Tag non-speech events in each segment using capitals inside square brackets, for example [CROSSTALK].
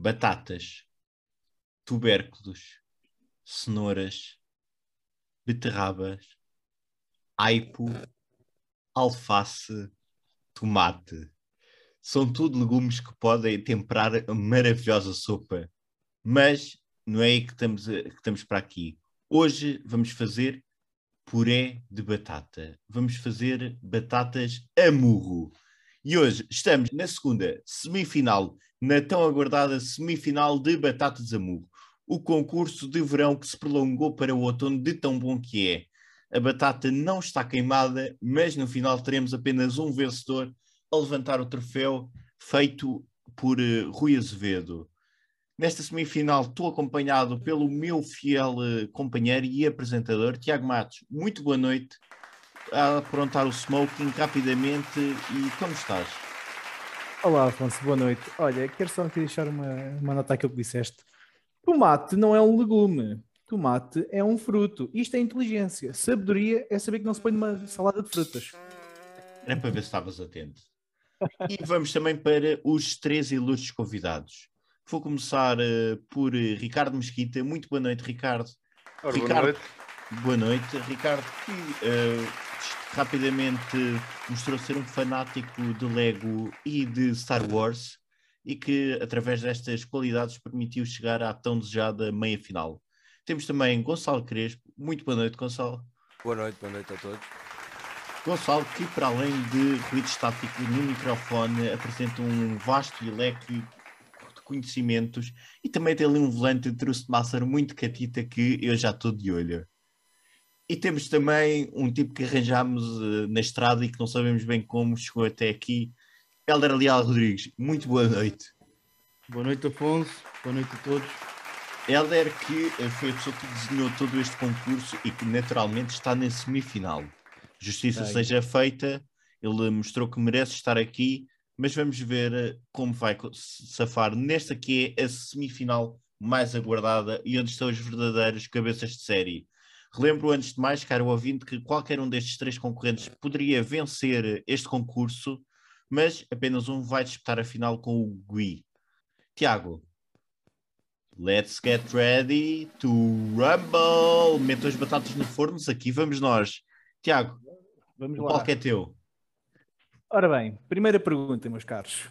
batatas, tubérculos, cenouras, beterrabas, aipo, alface, tomate. São tudo legumes que podem temperar a maravilhosa sopa. Mas não é aí que estamos, a, que estamos para aqui. Hoje vamos fazer puré de batata. Vamos fazer batatas a murro. E hoje estamos na segunda semifinal, na tão aguardada semifinal de batatas a murro. O concurso de verão que se prolongou para o outono de tão bom que é. A batata não está queimada, mas no final teremos apenas um vencedor a levantar o troféu feito por uh, Rui Azevedo. Nesta semifinal estou acompanhado pelo meu fiel uh, companheiro e apresentador, Tiago Matos. Muito boa noite. A aprontar o smoking rapidamente e como estás? Olá, Afonso, boa noite. Olha, quero só aqui deixar uma, uma nota àquilo que disseste. Tomate não é um legume, tomate é um fruto. Isto é inteligência. Sabedoria é saber que não se põe numa salada de frutas. Era para ver se estavas atento. E vamos também para os três ilustres convidados. Vou começar uh, por uh, Ricardo Mesquita. Muito boa noite, Ricardo. Ora, Ricardo, boa noite. Boa noite, Ricardo, que uh, rapidamente mostrou ser um fanático de Lego e de Star Wars e que, através destas qualidades, permitiu chegar à tão desejada meia final. Temos também Gonçalo Crespo. Muito boa noite, Gonçalo. Boa noite, boa noite a todos. Gonçalo, que para além de ruído estático no microfone, apresenta um vasto leque de conhecimentos e também tem ali um volante de Trustmaster muito catita que eu já estou de olho. E temos também um tipo que arranjámos uh, na estrada e que não sabemos bem como chegou até aqui, Helder Leal Rodrigues. Muito boa noite. Boa noite, Afonso. Boa noite a todos. Helder, que uh, foi a pessoa que desenhou todo este concurso e que naturalmente está na semifinal. Justiça Bem. seja feita, ele mostrou que merece estar aqui, mas vamos ver uh, como vai safar nesta que é a semifinal mais aguardada e onde estão os verdadeiros cabeças de série. Relembro antes de mais, caro ouvinte, que qualquer um destes três concorrentes poderia vencer este concurso, mas apenas um vai disputar a final com o Gui. Tiago, let's get ready to rumble. Metam as batatas no forno, aqui vamos nós. Tiago, Vamos o palco é teu. Ora bem, primeira pergunta, meus caros.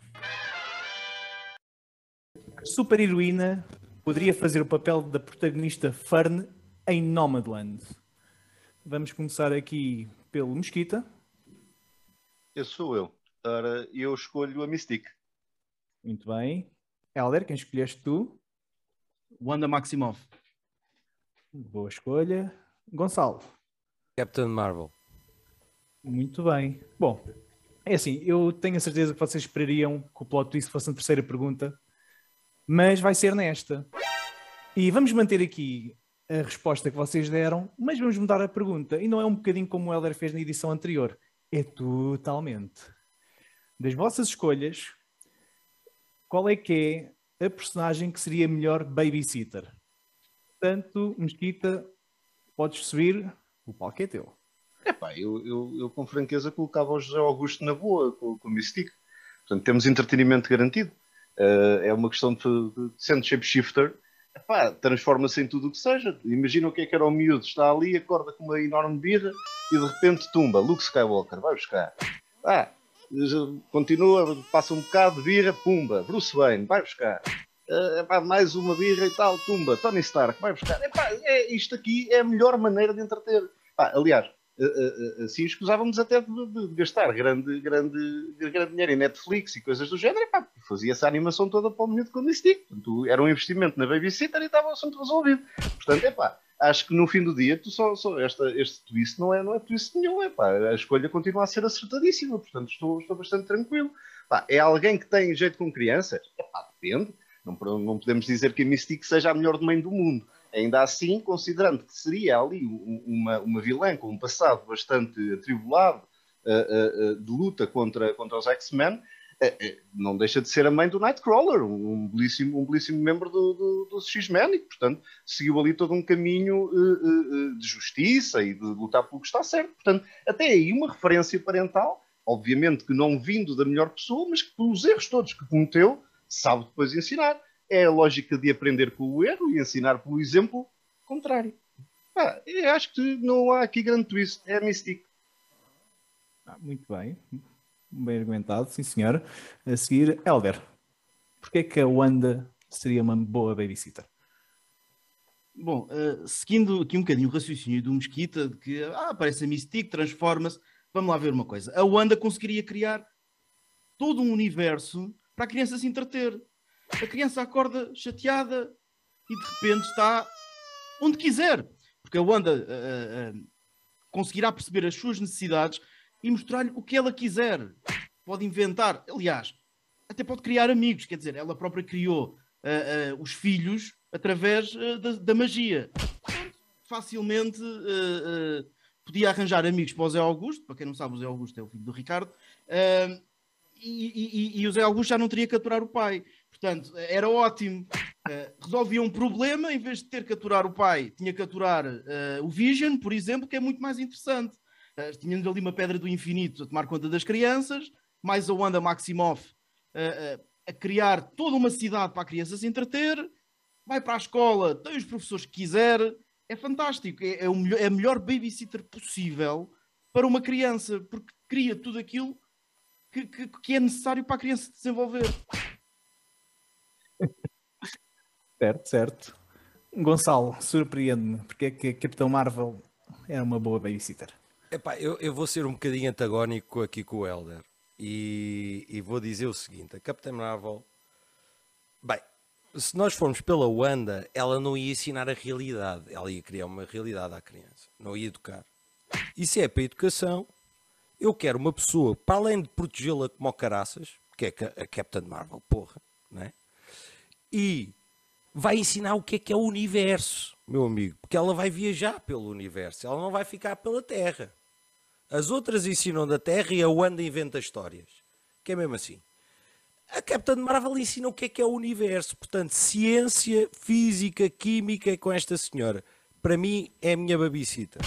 A super-heroína poderia fazer o papel da protagonista Fern em Nomadland. Vamos começar aqui pelo Mesquita. Esse sou eu. Ora, eu escolho a Mystique. Muito bem. Helder, quem escolheste tu? Wanda Maximoff. Boa escolha. Gonçalo. Captain Marvel. Muito bem. Bom, é assim, eu tenho a certeza que vocês esperariam que o plot twist fosse na terceira pergunta, mas vai ser nesta. E vamos manter aqui a resposta que vocês deram, mas vamos mudar a pergunta. E não é um bocadinho como o Helder fez na edição anterior. É totalmente. Das vossas escolhas, qual é que é a personagem que seria melhor babysitter? Portanto, Mesquita, podes subir, o palco é teu. Epá, eu, eu, eu com franqueza colocava o José Augusto na boa com, com a Mystique. Portanto, temos entretenimento garantido. Eh, é uma questão de, de sendo shapeshifter, transforma-se em tudo o que seja. Imagina o que é que era o miúdo, está ali, acorda com uma enorme birra e de repente tumba. Luke Skywalker, vai buscar. Ah, continua, passa um bocado birra, pumba. Bruce Wayne, vai buscar. Epá, mais uma birra e tal, tumba. Tony Stark, vai buscar. Epá, é, isto aqui é a melhor maneira de entreter. Aliás, assim escusávamos até de, de- gastar grande, grande, grande dinheiro em Netflix e coisas do género, epá, fazia-se a animação toda para o menino com Mystique. Portanto, era um investimento na babysitter e estava o assunto resolvido. Portanto, epá, acho que no fim do dia, tu só, só esta, este twist não é, não é twist nenhum, epá, a escolha continua a ser acertadíssima, portanto estou, estou bastante tranquilo. Pá, é alguém que tem jeito com crianças? Epá, depende. Não, não podemos dizer que a Mystique seja a melhor meio do mundo. Ainda assim, considerando que seria ali um- uma, uma vilã com um passado bastante atribulado uh, uh, de luta contra, contra os X-Men, não deixa de ser a mãe do Nightcrawler, um, belíssimo, um belíssimo membro do, do, dos X-Men, e portanto seguiu ali todo um caminho uh, uh, de justiça e de lutar pelo que está certo. Portanto, até aí uma referência parental, obviamente que não vindo da melhor pessoa, mas que pelos erros todos que cometeu, sabe depois ensinar. É a lógica de aprender com o erro e ensinar pelo exemplo contrário. Pá, eu acho que não há aqui grande twist. É Mystique. Ah, muito bem. Bem argumentado, sim senhor. A seguir, Helder. Porquê é que a Wanda seria uma boa babysitter? Bom, uh, seguindo aqui um bocadinho o raciocínio do Mesquita, de que ah, aparece a Mystique, transforma-se, vamos lá ver uma coisa. A Wanda conseguiria criar todo um universo para a criança se entreter. A criança acorda chateada e de repente está onde quiser. Porque a Wanda uh, uh, conseguirá perceber as suas necessidades e mostrar-lhe o que ela quiser. Pode inventar, aliás, até pode criar amigos. Quer dizer, ela própria criou uh, os filhos através da, da, magia. Facilmente podia arranjar amigos para o Zé Augusto. Para quem não sabe, o Zé Augusto é o filho do Ricardo. E, e, e, o Zé Augusto já não teria que aturar o pai. Portanto, era ótimo. Uh, resolvia um problema, em vez de ter que aturar o pai, tinha que aturar uh, o Vision, por exemplo, que é muito mais interessante. Uh, tínhamos ali uma pedra do infinito a tomar conta das crianças, mais a Wanda Maximoff uh, a criar toda uma cidade para a criança se entreter, vai para a escola, tem os professores que quiser, é fantástico. É, é, o melhor, é a melhor babysitter possível para uma criança, porque cria tudo aquilo que, que, que é necessário para a criança se desenvolver. Certo, certo. Gonçalo, surpreende-me. Porque é que a Capitão Marvel era uma boa babysitter? Epá, eu, eu vou ser um bocadinho antagónico aqui com o Elder. E, e vou dizer o seguinte: a Capitã Marvel. Bem, se nós formos pela Wanda, ela não ia ensinar a realidade. Ela ia criar uma realidade à criança. Não ia educar. E se é para a educação, eu quero uma pessoa, para além de protegê-la como caraças, que é a Captain Marvel, porra, né? E vai ensinar o que é que é o universo, meu amigo, porque ela vai viajar pelo universo, ela não vai ficar pela Terra. As outras ensinam da Terra e a Wanda inventa histórias, que é mesmo assim. A Captain Marvel ensina o que é que é o universo, portanto, ciência, física, química com esta senhora. Para mim é a minha babicita.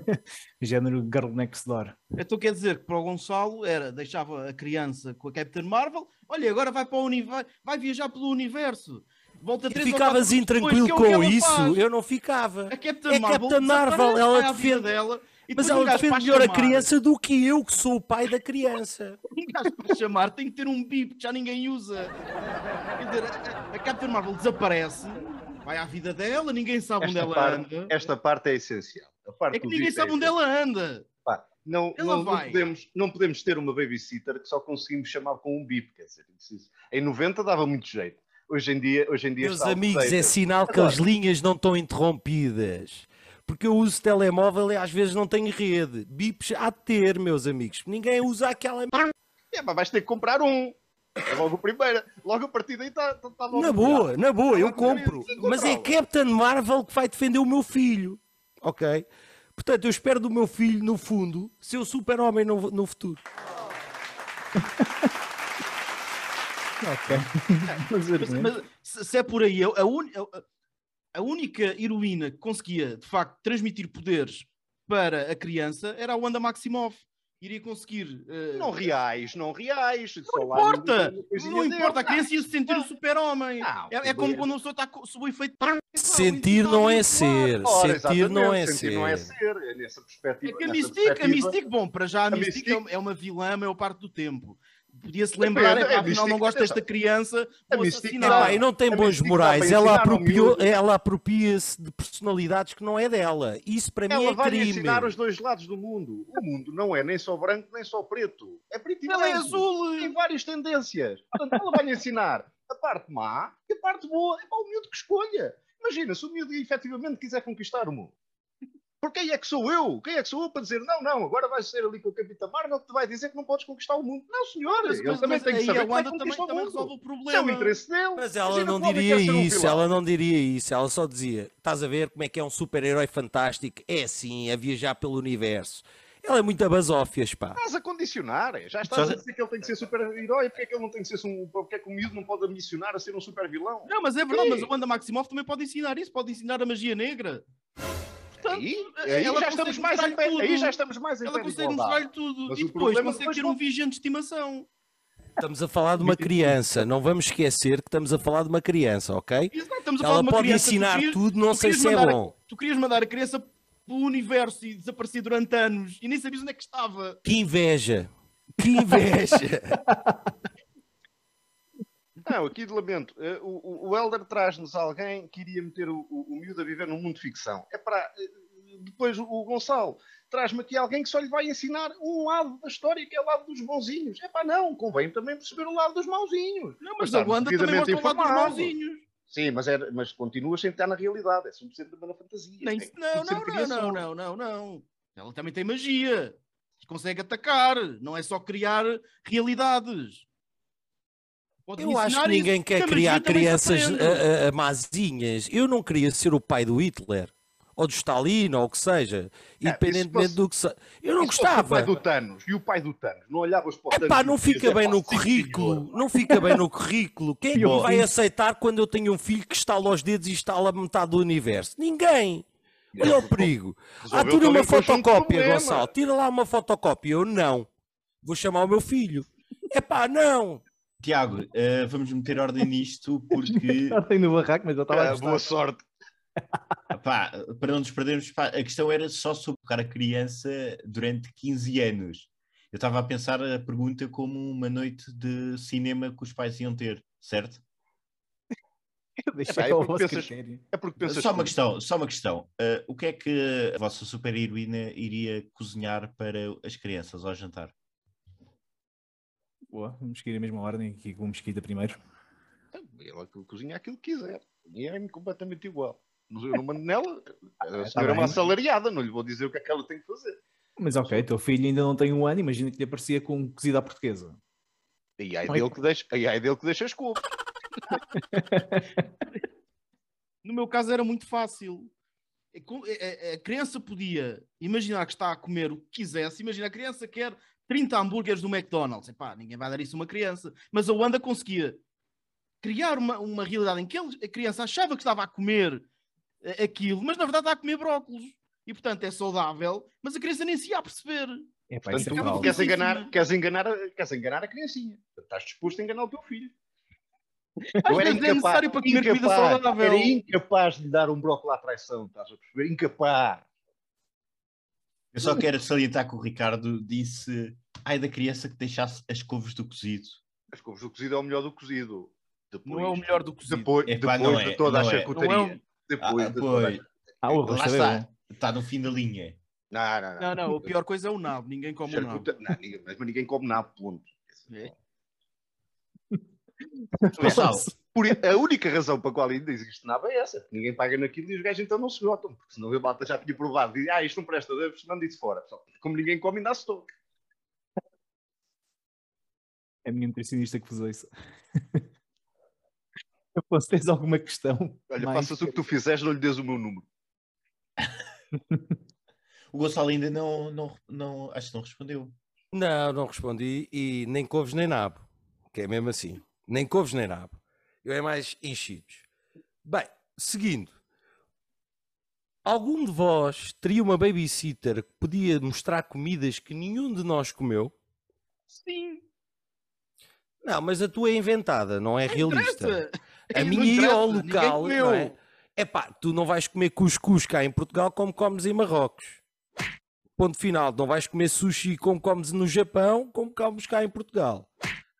[LAUGHS] Género Girl Next Door. Então quer dizer que para o Gonçalo era, deixava a criança com a Captain Marvel, olha, agora vai para o universo, vai viajar pelo universo. Volta três ficavas intranquilo depois, com é isso? Faz. Eu não ficava. A Captain é Marvel, Captain Marvel ela defende dela. Mas ela defende melhor chamar. a criança do que eu, que sou o pai da criança. [LAUGHS] Um gajo para chamar tem que ter um bip que já ninguém usa. Quer dizer, a Captain Marvel desaparece, vai à vida dela, ninguém sabe esta onde ela parte, anda. Esta parte é essencial é que ninguém sabe onde ela anda. Pá, não, não, não, podemos, não podemos ter uma babysitter que só conseguimos chamar com um bip. Quer dizer, em 90 dava muito jeito. Hoje em dia, hoje em dia Meus amigos, é sinal que as linhas não estão interrompidas. Porque eu uso telemóvel e às vezes não tenho rede. Bips há de ter, meus amigos. Ninguém usa aquela. É, mas vais ter que comprar um. É logo a primeira. Logo a partir daí está tá, tá Na boa, na boa, eu compro. Mas é Captain Marvel que vai defender o meu filho ok? Portanto, eu espero do meu filho, no fundo, ser o super-homem no, no futuro. [LAUGHS] ok. [LAUGHS] mas, mas, se é por aí, a, un, a, a única heroína que conseguia, de facto, transmitir poderes para a criança era a Wanda Maximoff iria conseguir. Uh... Não reais, não reais. Não importa! Não importa, a criança ia se sentir o super-homem. É, é como quando uma pessoa está sob o efeito. Sentir não é ser. Sentir não é ser. não é ser. É nessa perspectiva. É que a Mystique, a Mystique, bom, para já a, a Mystique, Mystique é uma vilã a maior parte do tempo podia-se lembrar, é, afinal não gosto desta criança, vou assassinar. e não tem bons morais, ela, apropriou, ela apropria-se de personalidades que não é dela. Isso para ela mim é vai crime. ensinar os dois lados do mundo. O mundo não é nem só branco, nem só preto. É preto e ela é azul. Tem várias tendências. Portanto, ela vai ensinar a parte má e a parte boa. É para o miúdo que escolha. Imagina, se o miúdo efetivamente quiser conquistar o mundo por quem é que sou eu? Quem é que sou eu para dizer não, não, agora vais ser ali com o Capitão Marvel que te vai dizer que não podes conquistar o mundo? Não, senhor, mas, ele mas, também tem que saber que vai também, também resolve o problema. Isso é o interesse dele. Mas ela não diria isso, um ela não diria isso, ela só dizia, estás a ver como é que é um super-herói fantástico? É assim, a viajar pelo universo. Ela é muito abasófias, pá. Estás a condicionar, já estás a dizer que ele tem que ser super-herói, porque é que ele não tem que ser um. Porque é que o miúdo não pode missionar a ser um super-vilão? Não, mas é verdade, Sim. mas o Wanda Maximoff também pode ensinar isso, pode ensinar a magia negra. Portanto, aí, aí, já estamos mais em aí já estamos mais em Ela consegue mostrar-lhe tudo Mas e depois consegue ter um vigia de estimação. Estamos a falar de uma criança, não vamos esquecer que estamos a falar de uma criança, ok? Exato, estamos a falar Ela de uma pode criança, ensinar querias- tudo, não sei se é mandar a- bom. Tu querias mandar a criança pelo universo e desaparecer durante anos e nem sabias onde é que estava. Que inveja! Que inveja! [LAUGHS] Não, aqui de lamento. Eh, O, o, Elder traz-nos alguém que iria meter o, o, o miúdo a viver num mundo de ficção. É para. Depois o, Gonçalo traz-me aqui alguém que só lhe vai ensinar um lado da história, que é o lado dos bonzinhos. É pá, não, convém também perceber o lado dos mauzinhos. Não, mas a Wanda também mostra o lado dos mauzinhos. Sim, mas, é, mas continuas sem estar na realidade. É 100% também na fantasia. Nem, É não, 100% não, não, não, não, não, não. Ela também tem magia. Consegue atacar. Não é só criar realidades. Eu acho que ninguém isso, quer criar crianças aprende. a, a, a mazinhas. Eu não queria ser o pai do Hitler, ou do Stalin, ou o que seja, independentemente fosse- do que seja. Eu não E fosse O gostava. pai do Thanos. E o pai do Thanos. Não olhavas para o. Epá, não fica bem "Epá, no currículo, senhor." não fica bem no currículo. Quem é que Pior me vai aceitar quando eu tenho um filho que estala aos dedos e instala metade do universo? Ninguém. Olha o perigo. Ah, tira uma um fotocópia. Gonçalo. Tira lá uma fotocópia. Eu não. Vou chamar o meu filho. Epá, não. Tiago, eh, vamos meter ordem nisto porque [LAUGHS] tem no barraco, mas eu estava a Ah, boa sorte. [LAUGHS] pá, para não nos perdermos, pá, a questão era só sobre colocar a criança durante 15 anos. Eu estava a pensar a pergunta como uma noite de cinema que os pais iam ter, certo? É ao porque pensas-. É porque pensas Só uma questão, só uma questão. Eh, o que é que a vossa super-heroína iria cozinhar para as crianças ao jantar? Boa, vamos seguir a mesma ordem aqui com o Mesquita primeiro. Ela co- cozinha aquilo que quiser. E é completamente igual. Mas Eu não mando nela. [LAUGHS] A tá senhora é uma bem. assalariada, não lhe vou dizer o que é que ela tem que fazer. Mas ok, teu filho ainda não tem um ano, imagina que lhe aparecia com cozido à portuguesa. E aí dele que deixa, e aí dele que deixa as culpas. [LAUGHS] No meu caso era muito fácil. É é- é- A criança podia imaginar que está a comer o que quisesse. Imagina, a criança quer 30 hambúrgueres do McDonald's. Epá, ninguém vai dar isso a uma criança. Mas a Wanda conseguia criar uma, uma realidade em que ele- a criança achava que estava a comer eh, aquilo, mas na verdade está a comer brócolos. E portanto é saudável, mas a criança nem se ia a perceber. É pá, Portanto, é tu queres enganar, queres, enganar a, queres enganar a criancinha. Estás disposto a enganar o teu filho. Às vezes é necessário para comer comida incapaz, saudável. era incapaz de lhe dar um brócolis à traição, estás a perceber? Incapaz. Eu só quero salientar que o Ricardo disse ai da criança que deixasse as couves do cozido. As couves do cozido é o melhor do cozido. Depois, Não é o melhor do cozido. Depois, depois de é, toda a não é. charcutaria. É um- Depois Ah, de toda a pois, Ah, o arroz lá é está, está no fim da linha. Não, não, não. Não, não, a pior coisa é o nabo. Ninguém come o nabo. Charcuta... Não, ninguém, mas ninguém come nada, ponto. É. Pessoal, Por a única razão para a qual ainda existe nada é essa. porque Ninguém paga naquilo e os gajos então não se gotam. Porque senão a malta já tinha provado. E, ah, isto não presta, deve manda isso fora. Só como ninguém come, ainda se toca. É a minha nutricionista que fez isso. Afonso, tens alguma questão? Olha, mais? faças o que tu fizeres, não lhe des o meu número. [LAUGHS] o Gonçalo ainda não, não, não, acho que não respondeu. Não, não respondi e nem couves nem nabo. Que é mesmo assim. Nem couves nem nabo. Eu é mais enchidos. Bem, seguindo. Algum de vós teria uma babysitter que podia mostrar comidas que nenhum de nós comeu? Sim. Não, mas a tua é inventada, não é realista. Interessa. A Não minha ia ao local. não é? Epá, tu não vais comer cuscuz cá em Portugal como comes em Marrocos. Ponto final. Não vais comer sushi como comes no Japão, como comes cá em Portugal.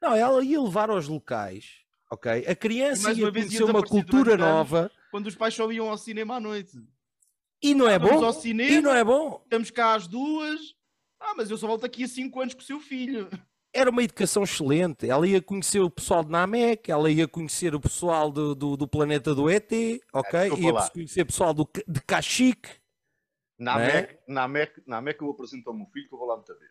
Não, ela ia levar aos locais, ok? A criança ia conhecer uma cultura nova Quando os pais só iam ao cinema à noite. e não é Vamos bom. ao cinema. E não é bom. Estamos cá às duas. Ah, mas eu só volto aqui a 5 anos com o seu filho. Era uma educação excelente. Ela ia conhecer o pessoal de Namek, ela ia conhecer o pessoal do, do, do planeta do ET, ok? desculpa ia lá. conhecer o pessoal do, de Cachique. Na Né? MEC, na MEC, na MEC eu apresento ao meu filho que eu vou lá muita vez.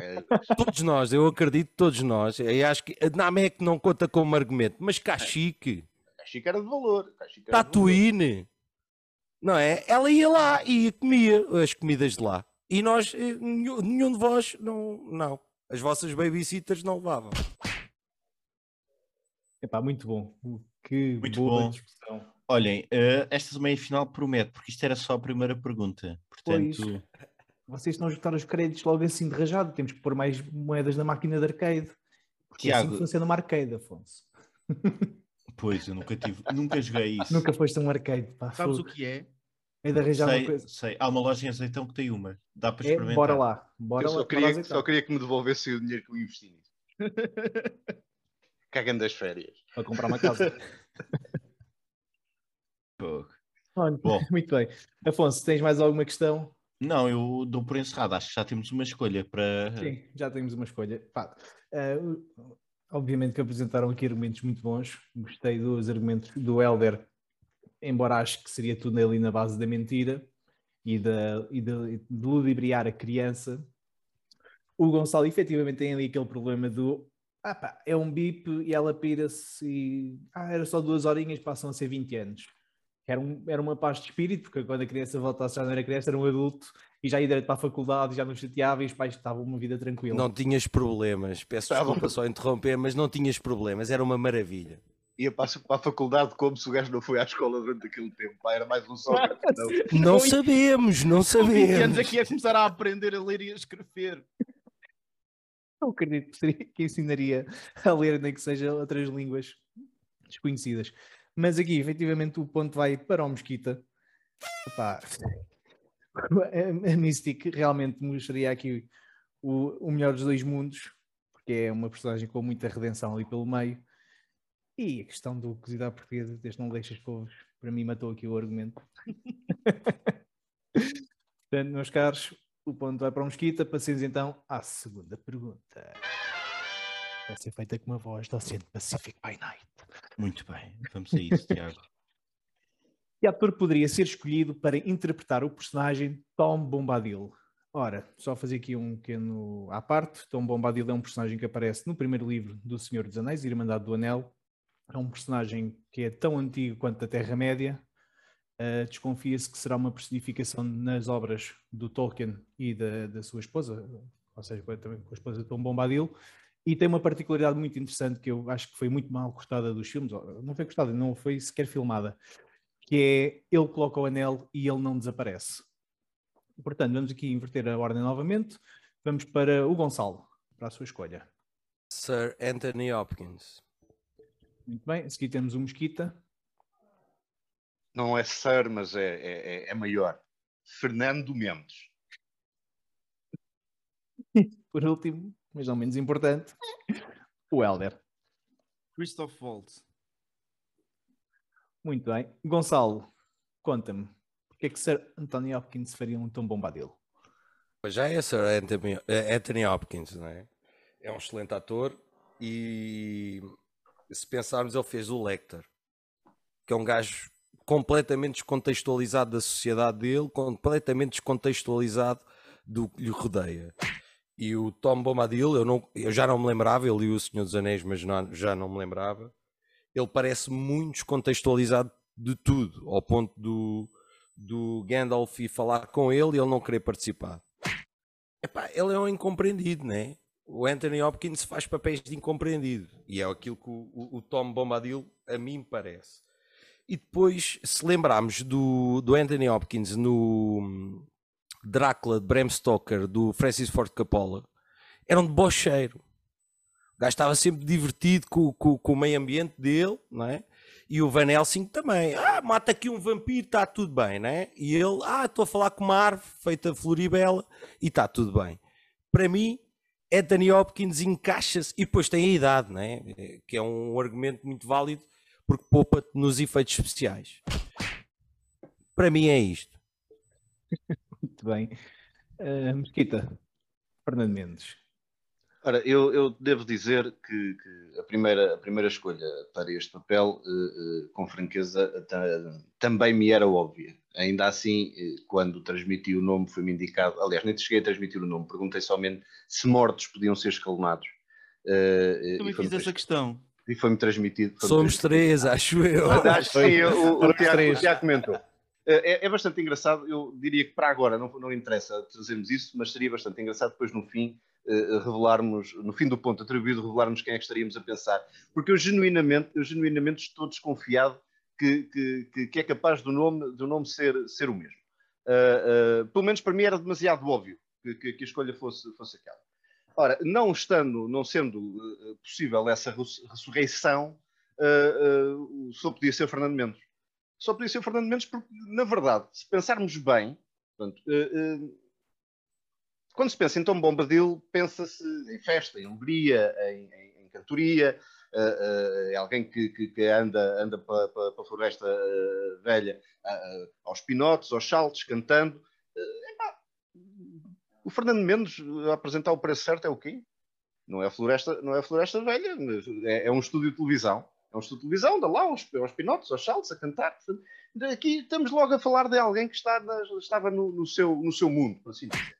É, Todos nós, eu acredito, todos nós. Eu acho que a Namek não conta como argumento, mas Cachique, Caxica era de valor. Era de valor. Tatooine, não é? Ela ia lá e comia as comidas de lá. E nós, eh, nenhum, nenhum de vós, não, não. As vossas babysitters não levavam. Epá, muito bom. Que Muito boa bom. discussão. Olhem, eh, esta meia final promete, porque isto era só a primeira pergunta. Portanto, Pois. Vocês estão a esgotar os créditos logo assim de rajado. Temos que pôr mais moedas na máquina de arcade. Que é assim Tiago, funciona uma arcade, Afonso. [LAUGHS] pois, eu nunca tive, nunca joguei isso. Nunca foste um arcade, pá. Sabes o fogo. que é? É de arranjar uma sei, coisa. sei. Há uma loja em azeitão que tem uma. Dá para É, experimentar. bora lá. Bora Eu lá. só lá, queria, então, só queria que me devolvesse o dinheiro que eu investi nisso. [LAUGHS] Cagando das férias. Para comprar uma casa. [LAUGHS] Olha, Bom. Muito bem. Afonso, tens mais alguma questão? Não, eu dou por encerrado. Acho que já temos uma escolha para. Sim, já temos uma escolha. Pá, eh, obviamente que apresentaram aqui argumentos muito bons. Gostei dos argumentos do Helder, embora acho que seria tudo ali na base da mentira e, da, e de, de ludibriar a criança. O Gonçalo efetivamente tem ali aquele problema do ah pá, é um bip e ela pira-se e ah, era só duas horinhas, passam a ser 20 anos. Era, um, era uma paz de espírito, porque quando a criança voltasse já não era criança, era um adulto e já ia direto para a faculdade, já não chateava e os pais estavam uma vida tranquila. Não tinhas problemas. Peço desculpa só interromper, mas não tinhas problemas. Era uma maravilha. Ia para a, para a faculdade como se o gajo não foi à escola durante aquele tempo. Pá, era mais um só. Não. [LAUGHS] Não sabemos, não Com 20 anos sabemos. aqui a começar a aprender a ler e a escrever. Eu acredito que ensinaria a ler, nem que seja outras línguas desconhecidas. Mas aqui, efetivamente, o ponto vai para o Mesquita. Epá, [LAUGHS] a, a Mystic realmente mostraria aqui o, o melhor dos dois mundos, porque é uma personagem com muita redenção ali pelo meio. E a questão do cozido portuguesa, desde não deixas povos, para mim matou aqui o argumento. [LAUGHS] Portanto, meus caros, o ponto vai para o Mesquita. Passemos então à segunda pergunta. Vai ser feita com uma voz do Oceano Pacific by Night. Muito bem, vamos a isso, Tiago. [LAUGHS] Que ator poderia ser escolhido para interpretar o personagem Tom Bombadil? Ora, só fazer aqui um pequeno à parte. Tom Bombadil é um personagem que aparece no primeiro livro do Senhor dos Anéis, Irmandade do Anel. É um personagem que é tão antigo quanto a Terra-média. Uh, Desconfia-se que será uma personificação nas obras do Tolkien e da, da sua esposa, ou seja, com a- também com a esposa de Tom Bombadil. E tem uma particularidade muito interessante que eu acho que foi muito mal cortada dos filmes. Não foi cortada, não foi sequer filmada que é ele coloca o anel e ele não desaparece. Portanto, vamos aqui inverter a ordem novamente. Vamos para o Gonçalo, para a sua escolha. Sir Anthony Hopkins. Muito bem, a seguir temos o Mosquita. Não é Sir, mas é, é, é- é maior. Fernando Mendes. [LAUGHS] Por último, mas não menos importante, o Helder. Christoph Waltz. Muito bem. Gonçalo, conta-me, porque é que Sir Anthony Hopkins faria um tão bombadil? Pois já é Sir Anthony, eh, Anthony Hopkins, não é? É um excelente ator e se pensarmos, ele fez o Lecter, que é um gajo completamente descontextualizado da sociedade dele, completamente descontextualizado do que lhe rodeia. E o Tom Bombadil, eu, não, eu já não me lembrava, eu li O Senhor dos Anéis, mas não- já não me lembrava. Ele parece muito descontextualizado de tudo, ao ponto do, do Gandalf ir falar com ele e ele não querer participar. Epá, ele é um incompreendido, né? O Anthony Hopkins faz papéis de incompreendido e é aquilo que o, o- o Tom Bombadil a mim parece. E depois, se lembrarmos do, do Anthony Hopkins no Drácula de Bram Stoker do Francis Ford Coppola, era um debocheiro. O gajo estava sempre divertido com, com- com o meio ambiente dele, não é? E o Van Helsing também. Ah, mata aqui um vampiro, está tudo bem, né? E ele, ah, estou a falar com uma árvore feita de floribela e está tudo bem. Para mim, Anthony Hopkins encaixa-se e depois tem a idade, né? Que é um argumento muito válido porque poupa-te nos efeitos especiais. Para mim é isto. Muito bem. Ah, Mosquita, Fernando Mendes. Ora, eu, eu devo dizer que, que a, primeira, a primeira escolha para este papel, eh, eh, com franqueza, ta- também me era óbvia. Ainda assim, eh, quando transmiti o nome, foi-me indicado. Aliás, nem cheguei a transmitir o nome, perguntei somente se mortos podiam ser escalonados. Eh, Também fiz essa questão. e foi-me transmitido. foi-me Somos transmitido. três, acho eu. Acho que sim, o, o, Tiago, o Tiago comentou. É, é bastante engraçado, eu diria que para agora não, não interessa trazermos isso, mas seria bastante engraçado depois no fim eh, revelarmos, no fim do ponto atribuído, revelarmos quem é que estaríamos a pensar. Porque eu genuinamente, eu genuinamente estou desconfiado que, que, que- é capaz do nome, do nome ser, ser o mesmo. Ah, ah, pelo menos para mim era demasiado óbvio que, que- que a escolha fosse, fosse aquela. Ora, não estando, não sendo uh, possível essa ressurreição, uh, uh, só podia ser Fernando Mendes. Só podia ser o Fernando Mendes porque, na verdade, se pensarmos bem, portanto, quando se pensa em Tom Bombadil, pensa-se em festa, em alegria, em, em, em cantoria, é alguém que, que, que, anda, anda para, a floresta velha aos pinotes, aos saltos, cantando. O Fernando Mendes a apresentar o preço certo é o quê? Não é a Floresta, não é a Floresta Velha, é, é um estúdio de televisão. É um de televisão, anda lá aos, aos pinotes, aos saltos, a cantar. Aqui estamos logo a falar de alguém que está estava no, no, seu, no seu mundo, por assim dizer.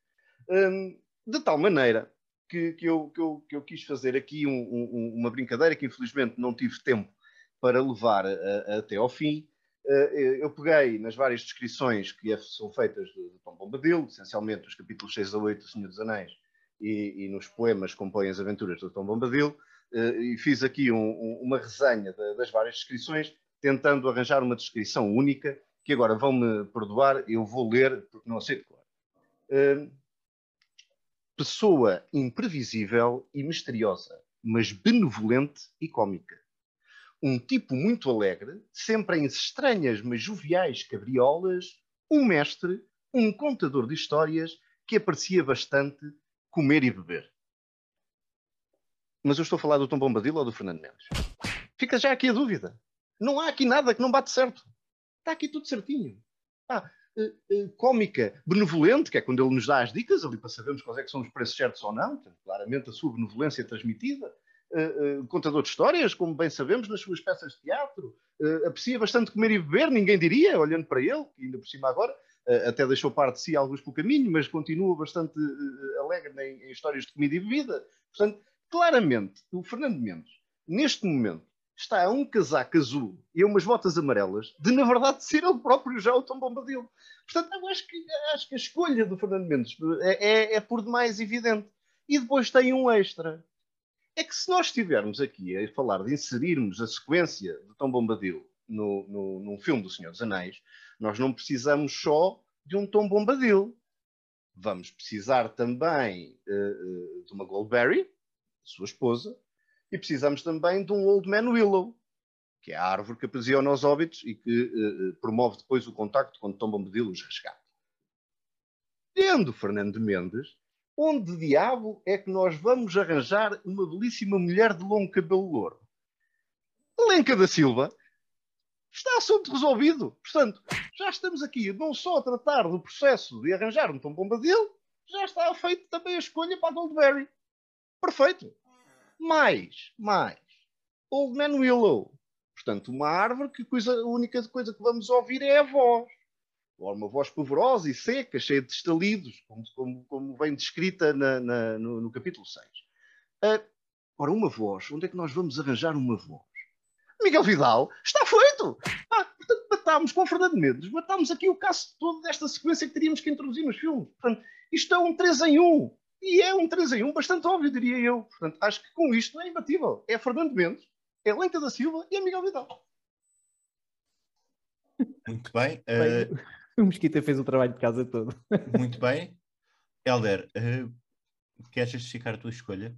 Hum, de tal maneira que, que, eu, que, eu, que eu quis fazer aqui um, um, uma brincadeira que infelizmente não tive tempo para levar a, a, até ao fim, eh, eu peguei nas várias descrições que é, são feitas de, Tom Bombadil, essencialmente os capítulos 6 a 8 do Senhor dos Anéis, e, e nos poemas que compõem as aventuras de Tom Bombadil, e fiz aqui um, um, uma resenha das várias descrições, tentando arranjar uma descrição única, que agora vão-me perdoar, eu vou ler, porque não aceito claro. Uh, pessoa imprevisível e misteriosa, mas benevolente e cômica um tipo muito alegre, sempre em estranhas mas joviais cabriolas, um mestre, um contador de histórias que aparecia bastante comer e beber. Mas eu estou a falar do Tom Bombadil ou do Fernando Mendes? Fica já aqui a dúvida. Não há aqui nada que não bate certo. Está aqui tudo certinho. Ah, uh, uh, cómica, benevolente, que é quando ele nos dá as dicas ali para sabermos quais é que são os preços certos ou não. Claramente a sua benevolência transmitida uh, contador de histórias, como bem sabemos, nas suas peças de teatro. Uh, aprecia bastante comer e beber, ninguém diria, olhando para ele, que ainda por cima agora até deixou parte de si alguns pelo caminho, mas continua bastante alegre em, em histórias de comida e bebida. Portanto, claramente, o Fernando Mendes, neste momento, está a um casaco azul e umas botas amarelas de, na verdade, ser ele próprio já o Tom Bombadil. Portanto, eu acho que, acho que a escolha do Fernando Mendes é, é, é, por demais evidente. E depois tem um extra, é que se nós estivermos aqui a falar de inserirmos a sequência de Tom Bombadil no, no, num filme do Senhor dos Anéis, nós não precisamos só de um Tom Bombadil. Vamos precisar também uh, uh, de uma Goldberry, sua esposa, e precisamos também de um Old Man Willow, que é a árvore que aprisiona os óbitos e que uh, promove depois o contacto quando Tom Bombadil os resgata. Tendo Fernando Mendes, onde diabo é que nós vamos arranjar uma belíssima mulher de longo cabelo louro? Lenca da Silva está assunto resolvido. Portanto, já estamos aqui não só a tratar do processo de arranjar um Tom Bombadil, já está feita também a escolha para a Goldberry. Perfeito. Mais, mais. Old Man Willow. Portanto, uma árvore que coisa, a única coisa que vamos ouvir é a voz ou uma voz pavorosa e seca, cheia de estalidos, como, como, como vem descrita na, na, no, no, capítulo 6. Uh, ora, uma voz, onde é que nós vamos arranjar uma voz? Miguel Vidal, está feito! Ah, portanto, matámos com o Fernando Mendes, matámos aqui o caso todo desta sequência que teríamos que introduzir nos filmes. Portanto, isto é um 3 em 1. E é um 3 em 1 bastante óbvio, diria eu. Portanto, acho que com isto é imbatível. É Fernando Mendes, é Lenta da Silva e é Miguel Vidal. Muito bem. Uh... [LAUGHS] O Mosquita fez o trabalho de casa todo. [LAUGHS] Muito bem. Helder, uh, queres justificar a tua escolha?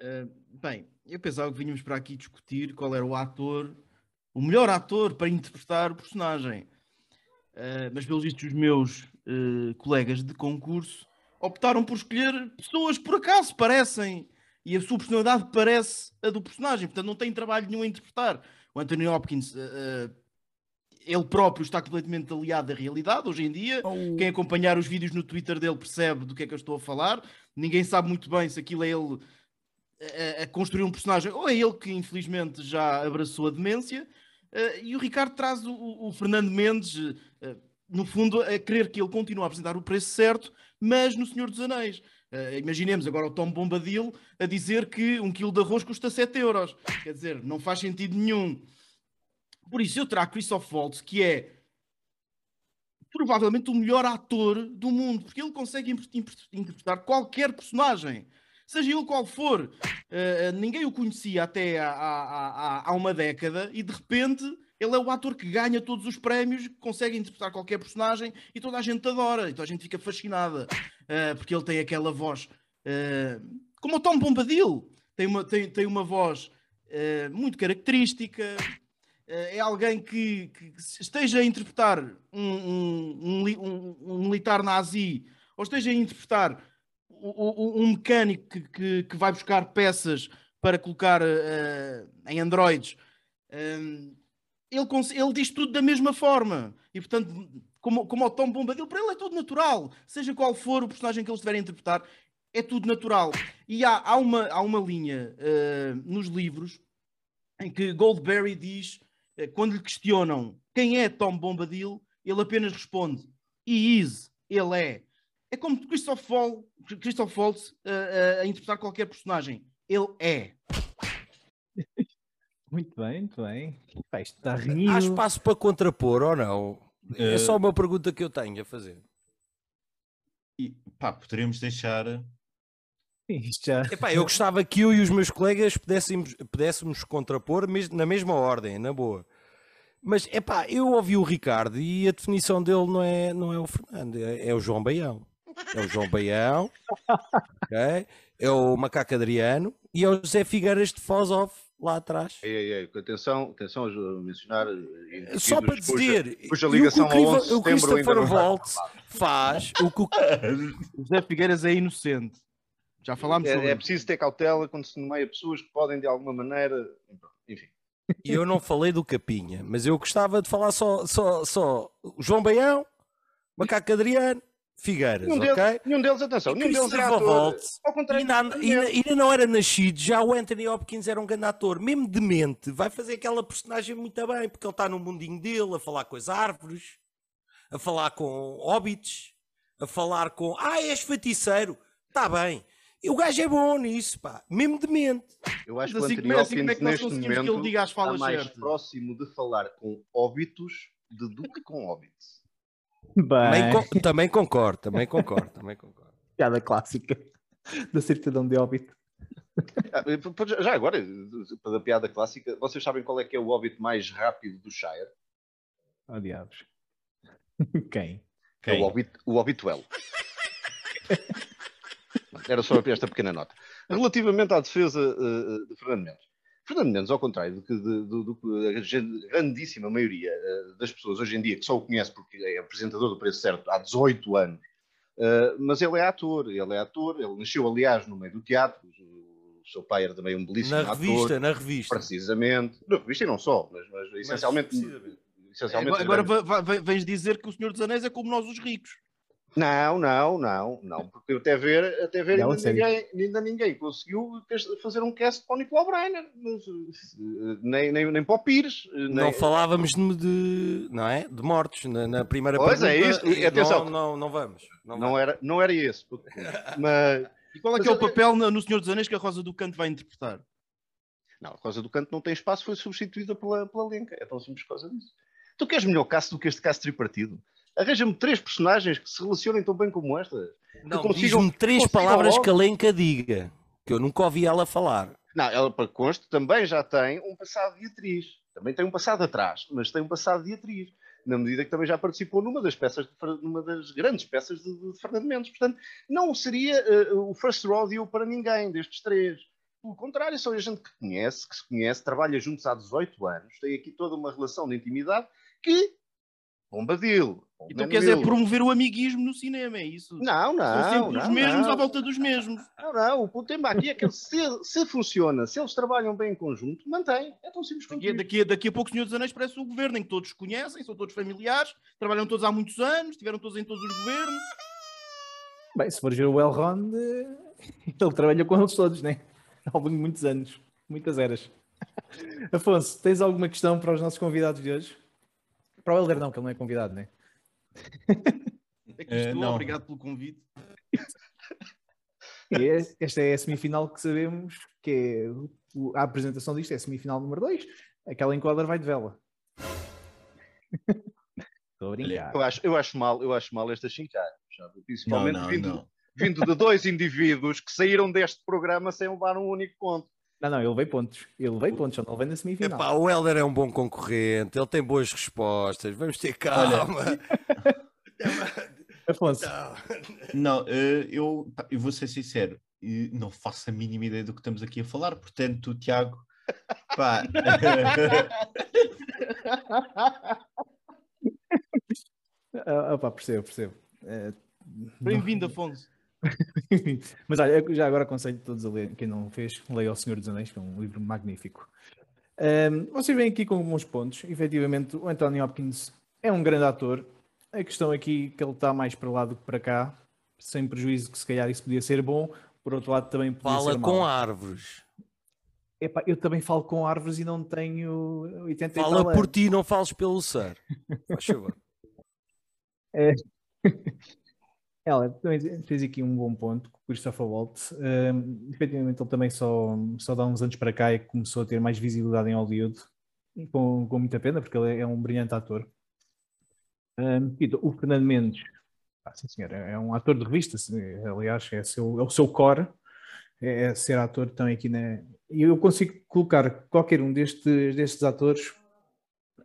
Uh, bem, eu pensava que vínhamos para aqui discutir qual era o ator, o melhor ator para interpretar o personagem. Uh, mas, pelos vistos, os meus uh, colegas de concurso optaram por escolher pessoas por acaso parecem e a sua personalidade parece a do personagem, portanto não tem trabalho nenhum a interpretar. O Anthony Hopkins uh, ele próprio está completamente aliado à realidade hoje em dia. Oh. Quem acompanhar os vídeos no Twitter dele percebe do que é que eu estou a falar. Ninguém sabe muito bem se aquilo é ele a, a construir um personagem ou é ele que infelizmente já abraçou a demência. Uh, e o Ricardo traz o, o Fernando Mendes, uh, no fundo, a querer que ele continue a apresentar o preço certo, mas no Senhor dos Anéis. Uh, imaginemos agora o Tom Bombadil a dizer que um quilo de arroz custa 7 euros. Quer dizer, não faz sentido nenhum. Por isso eu trago Christoph Waltz, que é provavelmente o melhor ator do mundo, porque ele consegue interpretar qualquer personagem, seja ele qual for. Uh, ninguém o conhecia até há, há, há, uma década e de repente ele é o ator que ganha todos os prémios, consegue interpretar qualquer personagem e toda a gente adora, e toda a gente fica fascinada, uh, porque ele tem aquela voz Uh, como o Tom Bombadil, tem uma, tem, tem uma voz uh, muito característica, uh, é alguém que, que, esteja a interpretar um, um, um, um, militar nazi ou esteja a interpretar um, mecânico que, que, que, vai buscar peças para colocar em Androids. Ele, ele diz tudo da mesma forma e portanto como, como o Tom Bombadil, para ele é tudo natural, seja qual for o personagem que ele estiver a interpretar, é tudo natural. E há, há, uma, há uma linha uh, nos livros em que Goldberry diz, uh, quando lhe questionam quem é Tom Bombadil, ele apenas responde: He is, ele é. É como Christoph, Fall, Christoph Waltz uh, a interpretar qualquer personagem. Ele é. Muito bem, muito bem. Pá, está rindo. Há espaço para contrapor ou não? É só uma pergunta que eu tenho a fazer. E, pá, poderíamos deixar já... Epá, eu gostava que eu e os meus colegas pudéssemos, pudéssemos contrapor na mesma ordem, na boa. Mas é pá, eu ouvi o Ricardo e a definição dele não é, não é o Fernando, é, é o João Baião. É o João Baião, [LAUGHS] okay? é o Macaco Adriano e é o José Figueiras de Foz Off lá atrás. Ei, ei, ei, atenção, atenção a mencionar. Eh, Só para dizer, cuja, ligação o, ao 11 o Christopher Volt faz o que o [LAUGHS] José Figueiras é inocente. Já falámos é, sobre É preciso ter cautela quando se nomeia pessoas que podem de alguma maneira. Enfim. E eu não falei do Capinha, mas eu gostava de falar só, só, só João Baião, Macaco Adriano, Figueiras, nenhum ok? Deles, nenhum deles, atenção, nenhum deles era ator. Ao contrário, ainda, ainda, ainda, não era nascido, já o Anthony Hopkins era um grande ator, mesmo demente, vai fazer aquela personagem muito bem, porque ele está no mundinho dele, a falar com as árvores, a falar com hobbits, a falar com, ah, és feiticeiro, está bem. E o gajo é bom nisso, pá, mesmo demente. Eu acho que o assim, Anthony Hopkins, é neste momento, que ele diga as falas está mais certas. próximo de falar com óbitos do que com Também, co também concordo, também concordo, também concordo. [LAUGHS] Piada clássica [LAUGHS] da certidão de óbito. Ah, já agora, para a piada clássica, vocês sabem qual é que é o óbito mais rápido do Shire? Oh, diabos. Quem? [LAUGHS] Quem? É o, óbito, o Obituel. Era só esta pequena nota. Relativamente à defesa uh, de Fernando Mendes. Fernando Mendes, ao contrário do que, do, do que a grandíssima maioria uh, das pessoas hoje em dia, que só o conhece porque é apresentador do Preço Certo há 18 anos, uh, mas ele é ator, ele é ator, ele nasceu, aliás, no meio do teatro, o seu pai era também um belíssimo na ator. Na revista, na revista. Precisamente. Na revista e não só, mas, mas essencialmente... Mas, essencialmente agora, agora vens dizer que o Senhor dos Anéis é como nós os ricos. Não, não, não, não, porque até ver, até ver ainda, ninguém, ainda ninguém conseguiu fazer um cast para o Nicolau Breiner, nem, nem, nem para o Pires. Nem... Não falávamos de, de, não é? de mortos na, na primeira pois é pergunta. é isso, e, atenção. Não, não, não vamos. Não, não era, não era esse. Mas... E qual é que é o papel no Senhor dos Anéis que a Rosa do Canto vai interpretar? Não, a Rosa do Canto não tem espaço, foi substituída pela, pela Lenca, é tão simples por causa disso. Tu queres melhor caso do que este caso tripartido? Arranja-me três personagens que se relacionem tão bem como esta. Não, diz-me três palavras logo. que a Lenka diga, que eu nunca ouvi ela falar. Não, ela, para conste, também já tem um passado de atriz. Também tem um passado atrás, mas tem um passado de atriz. Na medida que também já participou numa das peças, de, numa das grandes peças de, de Fernando Mendes. Portanto, não seria uh, o first rodeo para ninguém destes três. Pelo contrário, são a gente que conhece, que se conhece, trabalha juntos há 18 anos, tem aqui toda uma relação de intimidade que Bombadil. Então quer dizer promover o amiguismo no cinema, é isso? Não, não. São sempre não, os mesmos não. à volta dos mesmos. Não, não. O ponto aqui é que se, se funciona, se eles trabalham bem em conjunto, mantém. É tão simples quanto daqui, daqui, daqui a pouco, Senhor dos Anéis parece o governo, em que todos conhecem, são todos familiares, trabalham todos há muitos anos, estiveram todos em todos os governos. Bem, se for ver o Elrond, [LAUGHS] ele trabalha com eles todos, né? Ao longo de muitos anos, muitas eras. [LAUGHS] Afonso, tens alguma questão para os nossos convidados de hoje? Para o Helder não, que ele não é convidado, né? É que estou, uh, obrigado pelo convite. É, esta é a semifinal que sabemos que é a apresentação disto é a semifinal número 2. Aquela enquadra vai de vela. Estou a brincar. Eu acho, eu acho mal, eu acho mal esta chincar, principalmente não, não, vindo, não. vindo de dois indivíduos que saíram deste programa sem levar um único ponto. Não, não, ele veio pontos. Ele veio pontos, só não vem na semifinal. Epá, o Helder é um bom concorrente, ele tem boas respostas. Vamos ter calma. [LAUGHS] Afonso. Não, eh, eu, eu vou ser sincero. não faço a mínima ideia do que estamos aqui a falar, portanto, Tiago, pá. [LAUGHS] Ah, pá, percebo, percebo. É, Bem-vindo, Afonso. [LAUGHS] Mas olha, já agora aconselho todos a ler, quem não fez, leia O Senhor dos Anéis, que é um livro magnífico. Um, vocês vêm aqui com alguns pontos. Efetivamente, o Anthony Hopkins é um grande ator. A questão aqui é que ele está mais para lá do que para cá, sem prejuízo que se calhar isso podia ser bom, por outro lado também podia Fala ser com árvores. Epá, eu também falo com árvores e não tenho 80 e Fala por anos. ti, não fales pelo ser. [LAUGHS] Faz favor. Ela também fez aqui um bom ponto o Christopher Waltz. Um, efetivamente, ele também só, só dá uns anos para cá e começou a ter mais visibilidade em Hollywood, com, com muita pena, porque ele é um brilhante ator. E o Fernando Mendes, ah, sim senhor, é um ator de revista, aliás, é, seu, é o seu core, é, é ser ator também aqui na. E eu consigo colocar qualquer um destes, destes atores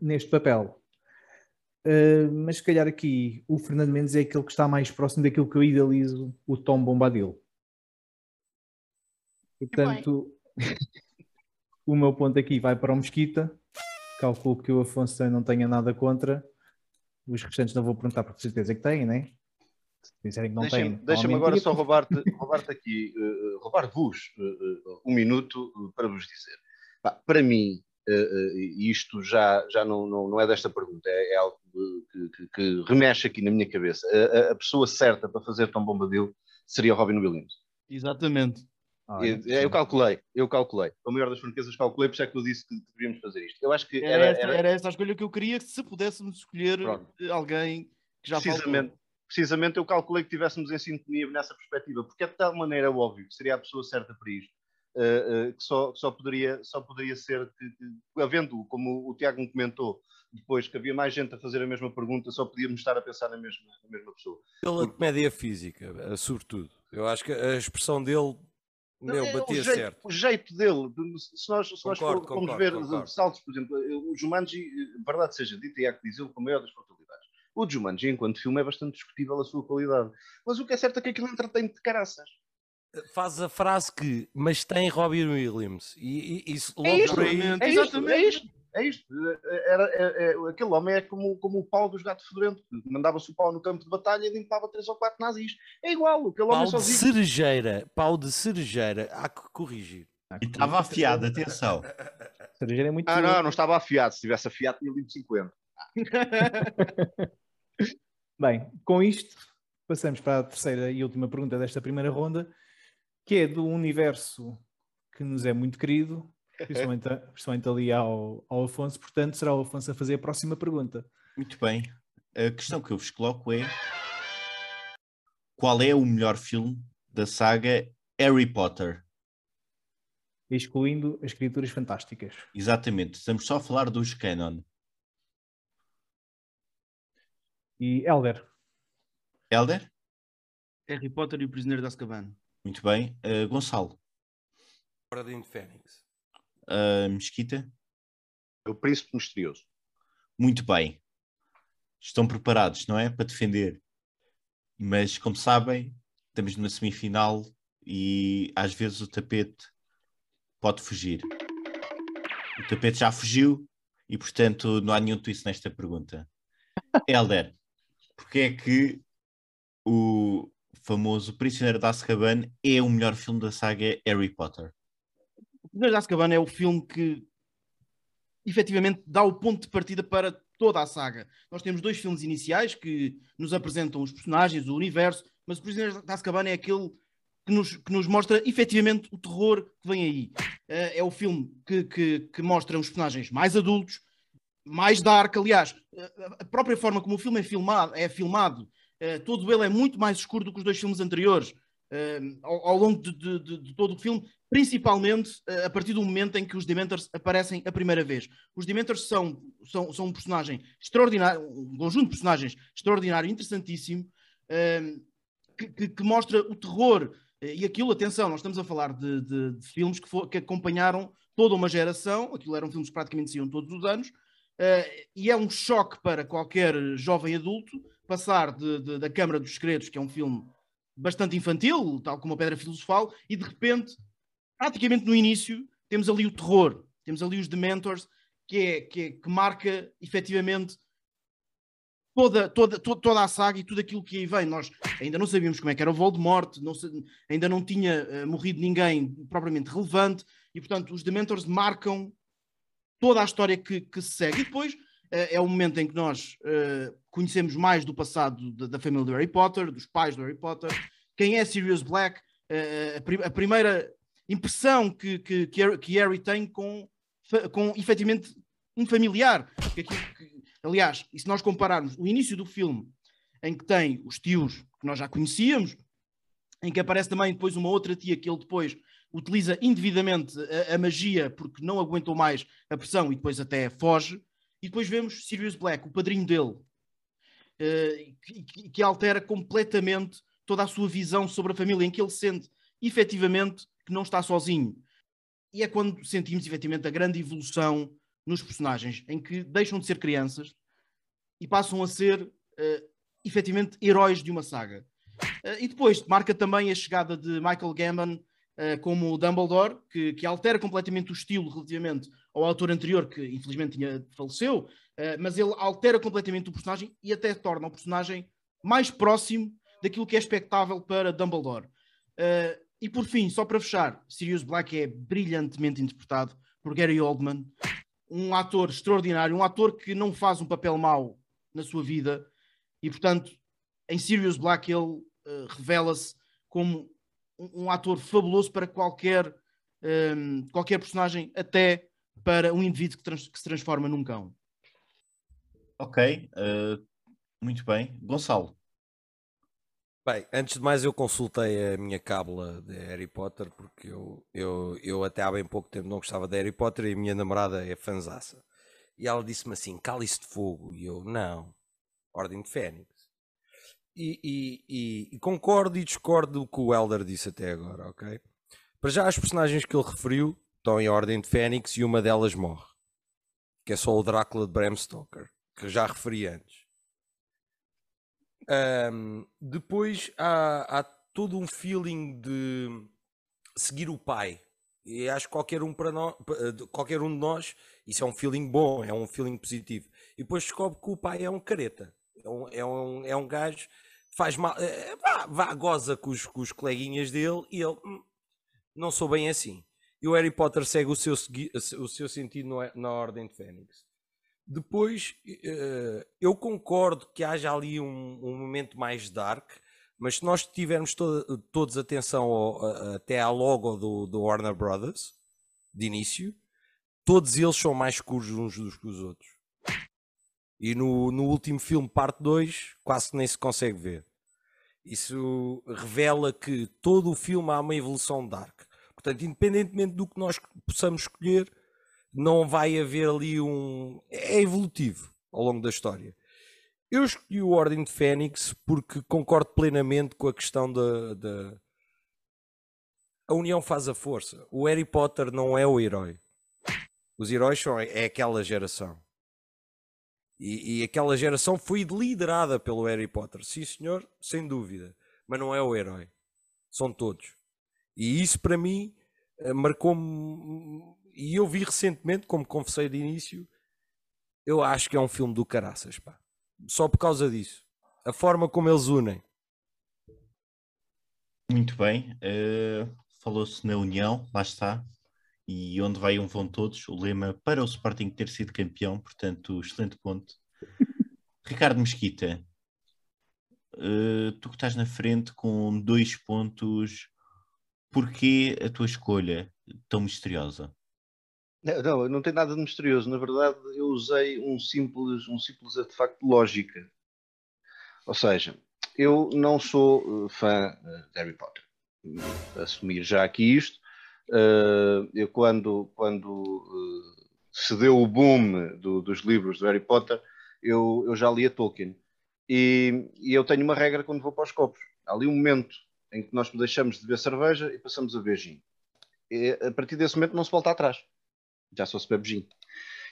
neste papel. Uh, mas se calhar aqui o Fernando Mendes é aquele que está mais próximo daquilo que eu idealizo o Tom Bombadil. Portanto, [LAUGHS] o meu ponto aqui vai para o Mesquita. Calculo que o Afonso também não tenha nada contra. Os restantes não vou perguntar porque certeza que têm, né? Se disserem que não Deixa-me têm. deixa-me agora só roubar-te roubar aqui, eh, eh, roubar-vos eh, eh, um minuto eh, para vos dizer. Pá, para mim, eh, eh, isto já, já não, não, não é desta pergunta, é, é algo que, que- que remexe aqui na minha cabeça. A, a- pessoa certa para fazer Tom Bombadil seria o Robin Williams. Exatamente. Olha, Eu, eu calculei, eu calculei. A maior das franquezas calculei, por isso é que eu disse que deveríamos fazer isto. Eu acho que Era, era, essa, era- era essa a escolha que eu queria, se pudéssemos escolher Pronto. eh, alguém que já precisamente, faltou. precisamente eu calculei que estivéssemos em sintonia nessa perspectiva, porque é de tal maneira óbvio que seria a pessoa certa para isto, eh, que só, só, poderia, só poderia ser, que, que, havendo, como o Tiago me comentou, depois que havia mais gente a fazer a mesma pergunta, só podíamos estar a pensar na mesma, na mesma pessoa. Pela comédia física, eh, sobretudo. Eu acho que a expressão dele, meu, É batia o, jeito, certo. o jeito dele, de- se nós, se nós Concordo, for- formos ver concordo. saltos, por exemplo, eh, o Jumanji, verdade seja dita, e há que dizê-lo com a maior das probabilidades. O Jumanji, enquanto filme, é bastante discutível a sua qualidade. Mas o que é certo é que aquilo entretém de caraças. Faz a frase que, mas tem Robin Williams. E, e isso logo É isto, por aí. é isto, Exatamente. é isto. É isto. É- Era, é- é- aquele homem é como, como o pau dos gatos fedorento. Mandava-se o pau no campo de batalha e limpava três ou quatro nazis. É igual. Aquele homem Pau de sozinho. cerejeira, pau de cerejeira, há que corrigir. E estava afiado, atenção. Cerejeira é muito. Ah, não, não estava afiado. Se tivesse afiado, tinha limpo 50. [LAUGHS] Bem, com isto, passamos para a terceira e última pergunta desta primeira ronda, que é do universo que nos é muito querido, principalmente, [LAUGHS] principalmente ali ao, ao Afonso. Portanto, será o Afonso a fazer a próxima pergunta. Muito bem. A questão que eu vos coloco é: qual é o melhor filme da saga Harry Potter? excluindo as criaturas fantásticas. Exatamente, estamos só a falar dos canon. E Elder, Elder? Harry Potter e o Prisioneiro de Azkaban. Muito bem. Uh, Gonçalo? Ordem de Fênix. Uh, Mesquita? O príncipe misterioso. Muito bem. Estão preparados, não é? Para defender. Mas, como sabem, estamos numa semifinal e às vezes o tapete pode fugir. O tapete já fugiu e, portanto, não há nenhum twist nesta pergunta. [LAUGHS] Helder, porque é que o famoso Prisioneiro de Azkaban é o melhor filme da saga Harry Potter? O Prisioneiro de Azkaban é o filme que efetivamente dá o ponto de partida para toda a saga. Nós temos dois filmes iniciais que nos apresentam os personagens, o universo, mas o Prisioneiro de Azkaban é aquele que nos, que nos mostra efetivamente o terror que vem aí. Eh, é o filme que, que, que mostra os personagens mais adultos, mais dark, aliás, eh, a própria forma como o filme é filmado, é filmado eh, todo ele é muito mais escuro do que os dois filmes anteriores. eh, ao, ao longo de, de- de- de todo o filme, principalmente eh, a partir do momento em que os Dementors aparecem a primeira vez. Os Dementors são, são, são um personagem extraordinário, um conjunto de personagens extraordinário, interessantíssimo, que, que- que mostra o terror. E aquilo, atenção, nós estamos a falar de, filmes que, fo- que acompanharam toda uma geração, aquilo eram filmes que praticamente saíam todos os anos, e é um choque para qualquer jovem adulto passar de- de- da Câmara dos Segredos, que é um filme bastante infantil, tal como a Pedra Filosofal, e de repente, praticamente no início, temos ali o terror, temos ali os Dementors, que, é, que, é, que marca efetivamente toda, toda, toda, toda, a saga e tudo aquilo que aí vem. Nós ainda não sabíamos como é que era o Voldemort, não, ainda não tinha uh, morrido ninguém propriamente relevante, e portanto os Dementors marcam toda a história que, que se segue. E depois é o momento em que nós uh, conhecemos mais do passado da, da, família do Harry Potter, dos pais do Harry Potter, quem é Sirius Black, a, a, primeira impressão que, que, que Harry tem com, com efetivamente um familiar. Que, que, aliás, e se nós compararmos o início do filme, em que tem os tios que nós já conhecíamos, em que aparece também depois uma outra tia que ele depois utiliza indevidamente a, a, magia porque não aguentou mais a pressão e depois até foge. E depois vemos Sirius Black, o padrinho dele, que, que, altera completamente toda a sua visão sobre a família, em que ele sente efetivamente que não está sozinho. E é quando sentimos efetivamente a grande evolução nos personagens, em que deixam de ser crianças e passam a ser uh, efetivamente heróis de uma saga. Uh, e depois marca também a chegada de Michael Gambon uh, como Dumbledore, que, que, altera completamente o estilo relativamente ao autor anterior, que infelizmente tinha, faleceu, uh, mas ele altera completamente o personagem e até torna o personagem mais próximo daquilo que é expectável para Dumbledore. e por fim, só para fechar, Sirius Black é brilhantemente interpretado por Gary Oldman, um ator extraordinário, um ator que não faz um papel mau na sua vida e, portanto, em Sirius Black ele revela-se como um, um, ator fabuloso para qualquer, um, qualquer personagem, até para um indivíduo que, trans, que se transforma num cão. Ok, uh, muito bem. Gonçalo. Bem, antes de mais eu consultei a minha cábula de Harry Potter porque eu, eu, eu até há bem pouco tempo não gostava de Harry Potter e a minha namorada é fanzaça. E ela disse-me assim, cálice de fogo. E eu, não, Ordem de Fênix. E, e, e, concordo e discordo do que o Elder disse até agora, ok? Para já as personagens que ele referiu estão em Ordem de Fênix e uma delas morre. Que é só o Drácula de Bram Stoker, que já referi antes. Um, depois há, há, todo um feeling de seguir o pai. E acho que qualquer um, para nós, qualquer um de nós, isso é um feeling bom, é um feeling positivo. E depois descobre que o pai é um careta. É um, é um, é um gajo faz mal, é, vá, vá, goza com os, com os coleguinhas dele e ele hum, não sou bem assim. E o Harry Potter segue o seu, o seu sentido na Ordem de Fênix. Depois, eu concordo que haja ali um, um, momento mais dark, mas se nós tivermos to todos atenção ao, até à logo do, do, Warner Brothers, de início, todos eles são mais escuros uns dos que os outros. E no, no último filme, parte 2, quase nem se consegue ver. Isso revela que todo o filme há uma evolução dark. Portanto, independentemente do que nós possamos escolher, não vai haver ali um. É evolutivo ao longo da história. Eu escolhi o Ordem de Fênix porque concordo plenamente com a questão da, da. A união faz a força. O Harry Potter não é o herói. Os heróis são é aquela geração. E, e, aquela geração foi liderada pelo Harry Potter. Sim, senhor, sem dúvida. Mas não é o herói. São todos. E isso para mim eh, marcou-me e eu vi recentemente, como confessei de início, eu acho que é um filme do caraças, pá. Só por causa disso. A forma como eles unem. Muito bem. Uh, Falou-se na união, lá está. E onde vai um vão todos, o lema para o Sporting ter sido campeão, portanto, excelente ponto. [LAUGHS] Ricardo Mesquita, uh, tu que estás na frente com dois pontos, porquê a tua escolha tão misteriosa? Não, não tem nada de misterioso. Na verdade, eu usei um simples, um simples artefacto de lógica. Ou seja, eu não sou eh, fã eh, de Harry Potter. Assumir já aqui isto. Eh, eu, quando, quando se deu o boom do, dos livros do Harry Potter, eu, eu já lia Tolkien. E, e, eu tenho uma regra quando vou para os copos. Há ali um momento em que nós deixamos de beber cerveja e passamos a beber gin. E, a partir desse momento não se volta atrás já sou bebe gin.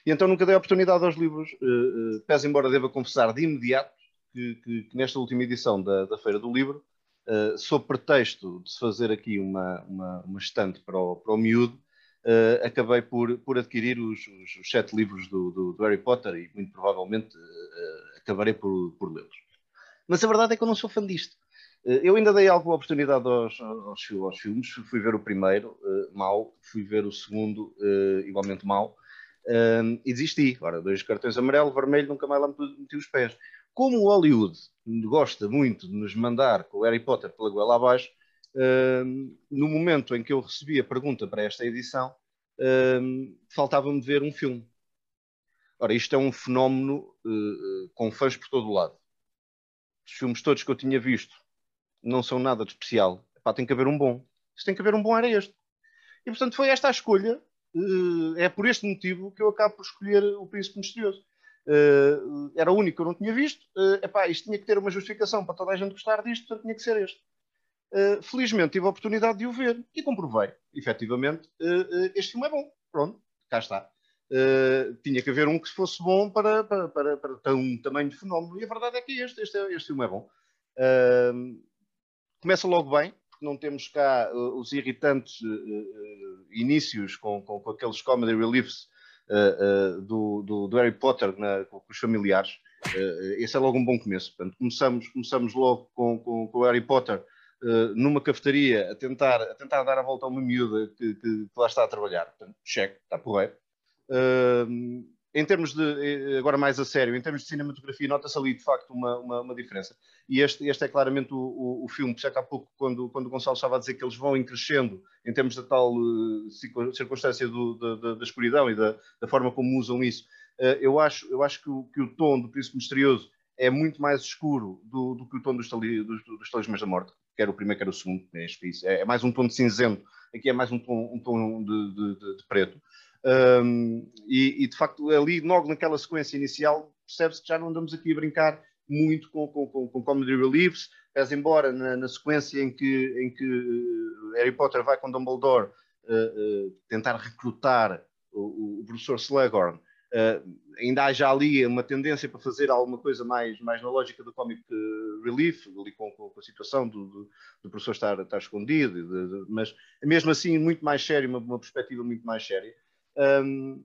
E então nunca dei oportunidade aos livros, uh, uh, pese embora deva confessar de imediato que, que, que nesta última edição da, da Feira do Livro uh, sob pretexto de se fazer aqui uma, uma, uma estante para o, para o miúdo, uh, acabei por, por adquirir os, os, os sete livros do, do, do, Harry Potter e muito provavelmente uh, acabarei por, por lê-los. Mas a verdade é que eu não sou fã disto. Eu ainda dei alguma oportunidade aos, aos, aos filmes. Fui ver o primeiro, uh, mal. Fui ver o segundo, uh, igualmente mal. E desisti. Ora, dois cartões amarelo, vermelho, nunca mais lá meti os pés. Como o Hollywood gosta muito de nos mandar com o Harry Potter pela goela abaixo, no momento em que eu recebi a pergunta para esta edição, faltava-me ver um filme. Ora, isto é um fenómeno com fãs por todo o lado. Os filmes todos que eu tinha visto não são nada de especial. Epá, tem que haver um bom. Se tem que haver um bom, era este. E portanto foi esta a escolha. Uh, é por este motivo que eu acabo por escolher o Príncipe Misterioso. Uh, era o único que eu não tinha visto. Uh, epá, isto tinha que ter uma justificação para toda a gente gostar disto, portanto tinha que ser este. Uh, felizmente tive a oportunidade de o ver e comprovei. Efetivamente, este filme é bom. Pronto, cá está. tinha que haver um que fosse bom para, para, para, para um tamanho de fenómeno. E a verdade é que este, este, este filme é bom começa logo bem, porque não temos cá uh, os irritantes uh, uh, inícios com, com, com, aqueles comedy reliefs do, do, do, Harry Potter na, com, os familiares. esse é logo um bom começo. Portanto, começamos, começamos logo com, com, com o Harry Potter numa cafetaria a tentar, a tentar dar a volta a uma miúda que, que, que lá está a trabalhar. Portanto, cheque, está porreiro. Uh, em termos de, eh, agora mais a sério, em termos de cinematografia, nota-se ali de facto uma, uma, uma, diferença. E este, este é claramente o, o, o filme, que há pouco, quando, quando o Gonçalo estava a dizer que eles vão crescendo em termos da tal uh, circunstância do, da, da, da, escuridão e da, da, forma como usam isso, uh, eu, acho, eu acho que o, que o tom do Príncipe Misterioso é muito mais escuro do, do que o tom dos, dos, Talismãs da Morte, quer o primeiro, quer o segundo. É, é, é mais um tom de cinzento, aqui é mais um tom, um tom de, de, de preto. Um, e, e, de facto, ali, logo naquela sequência inicial, percebe-se que já não andamos aqui a brincar muito com, com, com, com comedy reliefs, pese embora na, na, sequência em que, em que eh, Harry Potter vai com Dumbledore uh, uh, tentar recrutar o, o professor Slughorn, uh, ainda há já ali uma tendência para fazer alguma coisa mais, mais na lógica do comic relief, ali com, com, a situação do, do, do professor estar, estar escondido, de, de, mas mesmo assim muito mais sério, uma, uma perspectiva muito mais séria. Um,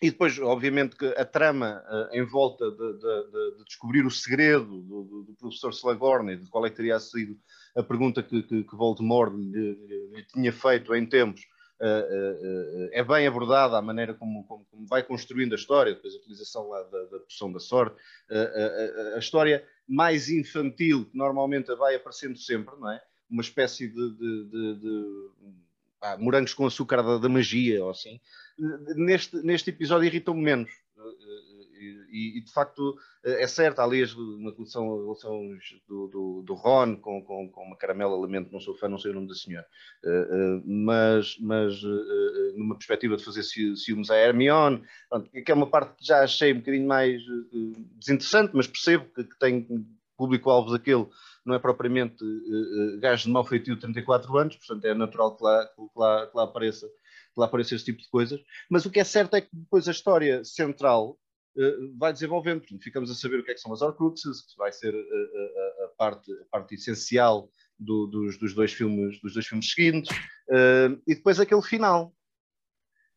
e depois, obviamente, que a trama uh, em volta de, de, de, descobrir o segredo do, do, do professor Slughorn e de qual é que teria sido a pergunta que, que, que Voldemort lhe, lhe, tinha feito em tempos, uh, uh, é bem abordada a maneira como, como, como, vai construindo a história, depois a utilização lá da, da poção da sorte, a história mais infantil que normalmente vai aparecendo sempre, não é? Uma espécie de, de ah, morangos com açúcar da, da magia, ou assim neste, neste episódio irritam-me menos. E, e, de facto é certo, há ali na coleção do, do, do, Ron com, com, com uma caramela, lamento, não sou fã, não sei o nome da senhora, uh, uh, mas, mas uh, numa perspectiva de fazer ciúmes a Hermione, pronto, que é uma parte que já achei um bocadinho mais desinteressante, mas percebo que, que tem público-alvo daquele, não é propriamente uh, gajo de mau feitio de 34 anos, portanto é natural que lá, que lá, que lá apareça que lá apareça esse tipo de coisas, mas o que é certo é que depois a história central uh, vai desenvolvendo, portanto, ficamos a saber o que é que são as Horcruxes, que vai ser a, a, parte, a parte essencial do, dos, dos, dois filmes, dos dois filmes seguintes, uh, e depois aquele final,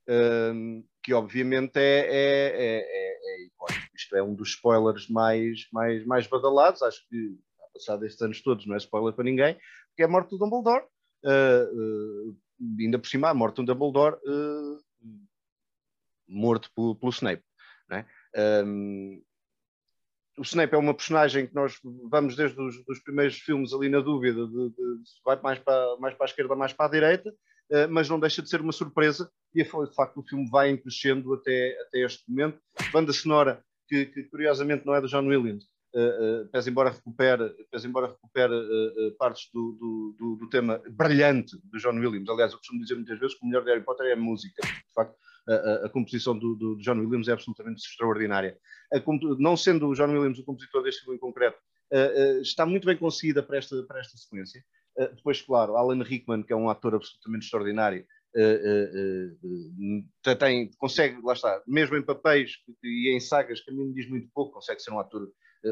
uh, que obviamente é, é, é, é, icónico. Isto é um dos spoilers mais, mais, mais badalados, acho que, passado estes anos todos, não é spoiler para ninguém, que é a morte do Dumbledore. Uh, uh, ainda por cima a morte do Dumbledore uh, morto pelo, pelo Snape. Né? Um, o Snape é uma personagem que nós vamos desde os dos primeiros filmes ali na dúvida de, de, se vai mais para, mais para a esquerda mais para a direita, mas não deixa de ser uma surpresa e de facto o filme vai crescendo até, até este momento. Banda sonora que, que curiosamente não é do John Williams, uh, uh, pese embora recupere, pese embora recupere uh, partes do, do, do, do, tema brilhante do John Williams. Aliás, eu costumo dizer muitas vezes que o melhor de Harry Potter é a música. De facto, a, a composição do, do, John Williams é absolutamente extraordinária. A, não sendo o John Williams o compositor deste filme em concreto, está muito bem conseguida para esta, para esta sequência. depois, claro, Alan Rickman, que é um ator absolutamente extraordinário, Uh, uh, uh, tem, consegue, lá está, mesmo em papéis e em sagas que a mim diz muito pouco, consegue ser um ator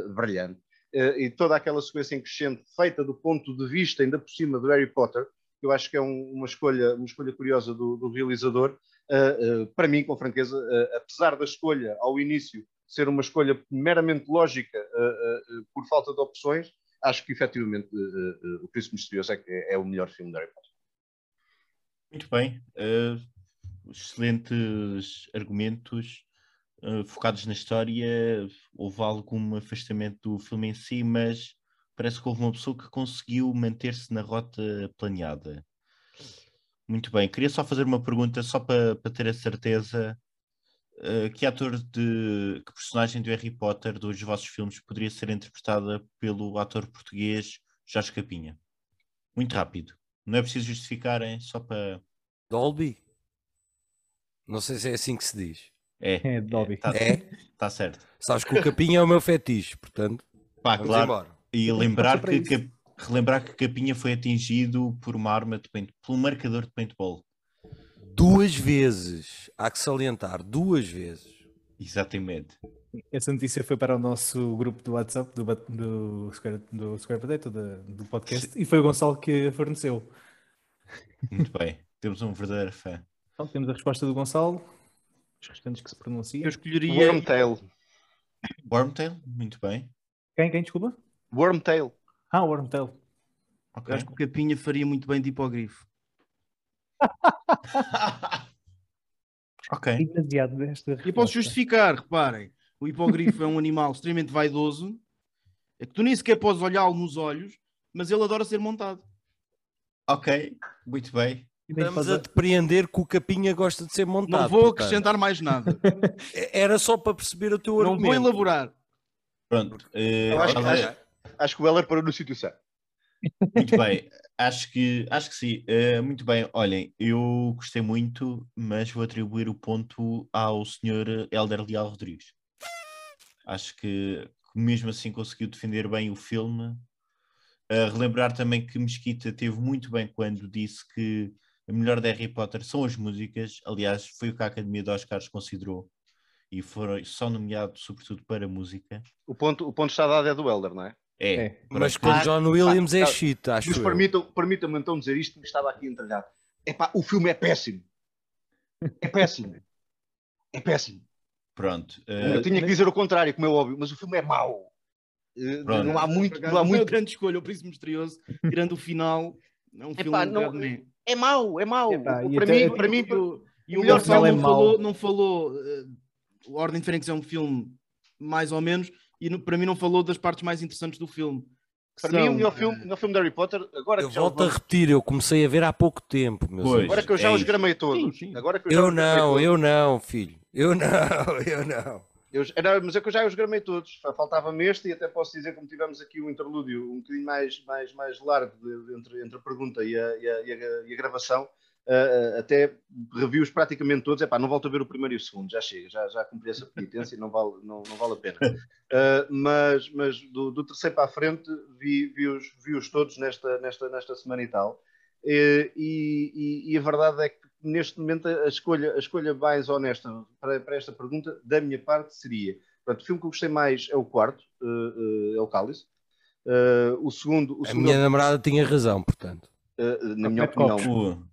brilhante. uh, e toda aquela sequência em crescente feita do ponto de vista, ainda por cima, do Harry Potter, eu acho que é um, uma, escolha, uma escolha curiosa do, do realizador. Uh, uh, para mim, com franqueza, apesar da escolha ao início ser uma escolha meramente lógica por falta de opções, acho que efetivamente o Príncipe Misterioso é, é, é, o melhor filme de Harry Potter. Muito bem. excelentes argumentos. Uh, focados na história, houve algum afastamento do filme em si, mas parece que houve uma pessoa que conseguiu manter-se na rota planeada. Muito bem, queria só fazer uma pergunta, só para, para ter a certeza. Uh, que ator de. que personagem do Harry Potter dos vossos filmes poderia ser interpretada pelo ator português Jorge Capinha? Muito rápido. Não é preciso justificarem, só para. Dolby? Não sei se é assim que se diz. É, é Dolby. Está é? tá certo. Sabes que o Capinha é o meu fetiche, portanto. Pá, claro. Embora. E lembrar que, que, relembrar que Capinha foi atingido por uma arma de paint, por um marcador de paintball. Duas vezes. Há que salientar, duas vezes. Exatamente. Essa notícia foi para o nosso grupo do WhatsApp do, do, Square, do Square Potato, do, do podcast, Sim. e foi o Gonçalo que a forneceu. Muito bem, temos um verdadeiro fã. Então, temos a resposta do Gonçalo, restantes que se pronunciam. Eu escolheria. Wormtail. Wormtail, muito bem. Quem, quem, desculpa? Wormtail. Ah, Wormtail. Okay. Acho que o Capinha faria muito bem de hipogrifo. [LAUGHS] ok. E posso justificar, reparem. O hipogrifo é um animal extremamente vaidoso. É que tu nem sequer podes olhá-lo nos olhos, mas ele adora ser montado. Ok, muito bem. Estamos a depreender que o Capinha gosta de ser montado. Não vou portanto. acrescentar mais nada. [LAUGHS] Era só para perceber o teu Não argumento. Não vou elaborar. Pronto. Uh, acho, acho, acho, que o Heller parou no sítio certo. Muito bem. Acho que, acho que sim. Uh, muito bem. Olhem, eu gostei muito, mas vou atribuir o ponto ao senhor Helder Leal Rodrigues. Acho que mesmo assim conseguiu defender bem o filme. Uh, relembrar também que Mesquita teve muito bem quando disse que a melhor de Harry Potter são as músicas. Aliás, foi o que a Academia de Oscars considerou e foram só nomeados sobretudo para música. O ponto, o ponto está dado é do Elder, não é? É. é. Mas com John Williams ah, é shit, acho Mas permitam-me permitam então dizer isto, que estava aqui entalhado. Epá, o filme é péssimo. É péssimo. É péssimo. Pronto. Uh... Eu tinha que dizer o contrário, como é óbvio, mas o filme é mau. Uh, não há muito. Não há muito... grande escolha, o Príncipe Misterioso, tirando o final. É um Epá, filme não, é mau, é mau. Epá, para, mim, para mim, e o Gonçalo é não, falou, não falou. Uh, Ordem de Fênix é um filme mais ou menos, e no, para mim não falou das partes mais interessantes do filme. Para são, mim, o melhor filme, o filme de Harry Potter, agora eu volto a repetir, eu comecei a ver há pouco tempo. Pois, agora que eu já é os gramei todos. Sim, sim. Agora que eu, eu não, eu não, filho. Eu não, [LAUGHS] eu não. Eu, era, mas é que eu já os gramei todos. Faltava-me este e até posso dizer, como tivemos aqui um interlúdio um bocadinho mais, mais, mais largo entre, entre a pergunta e a, e a, e a, e a gravação, uh, até reviews praticamente todos. Epá, não volto a ver o primeiro e o segundo, já chega, já, já cumpri essa penitência e não vale, não, não vale a pena. Uh, [LAUGHS] mas mas do, do, terceiro para a frente vi, vi-os vi -os todos nesta, nesta, nesta semana e tal. E, e, e, a verdade é que neste momento a escolha, a escolha mais honesta para, para esta pergunta, da minha parte, seria: portanto, o filme que eu gostei mais é o quarto, uh, uh, é o Cálice. Uh, o segundo. O a segundo minha namorada tinha razão, portanto. na minha opinião.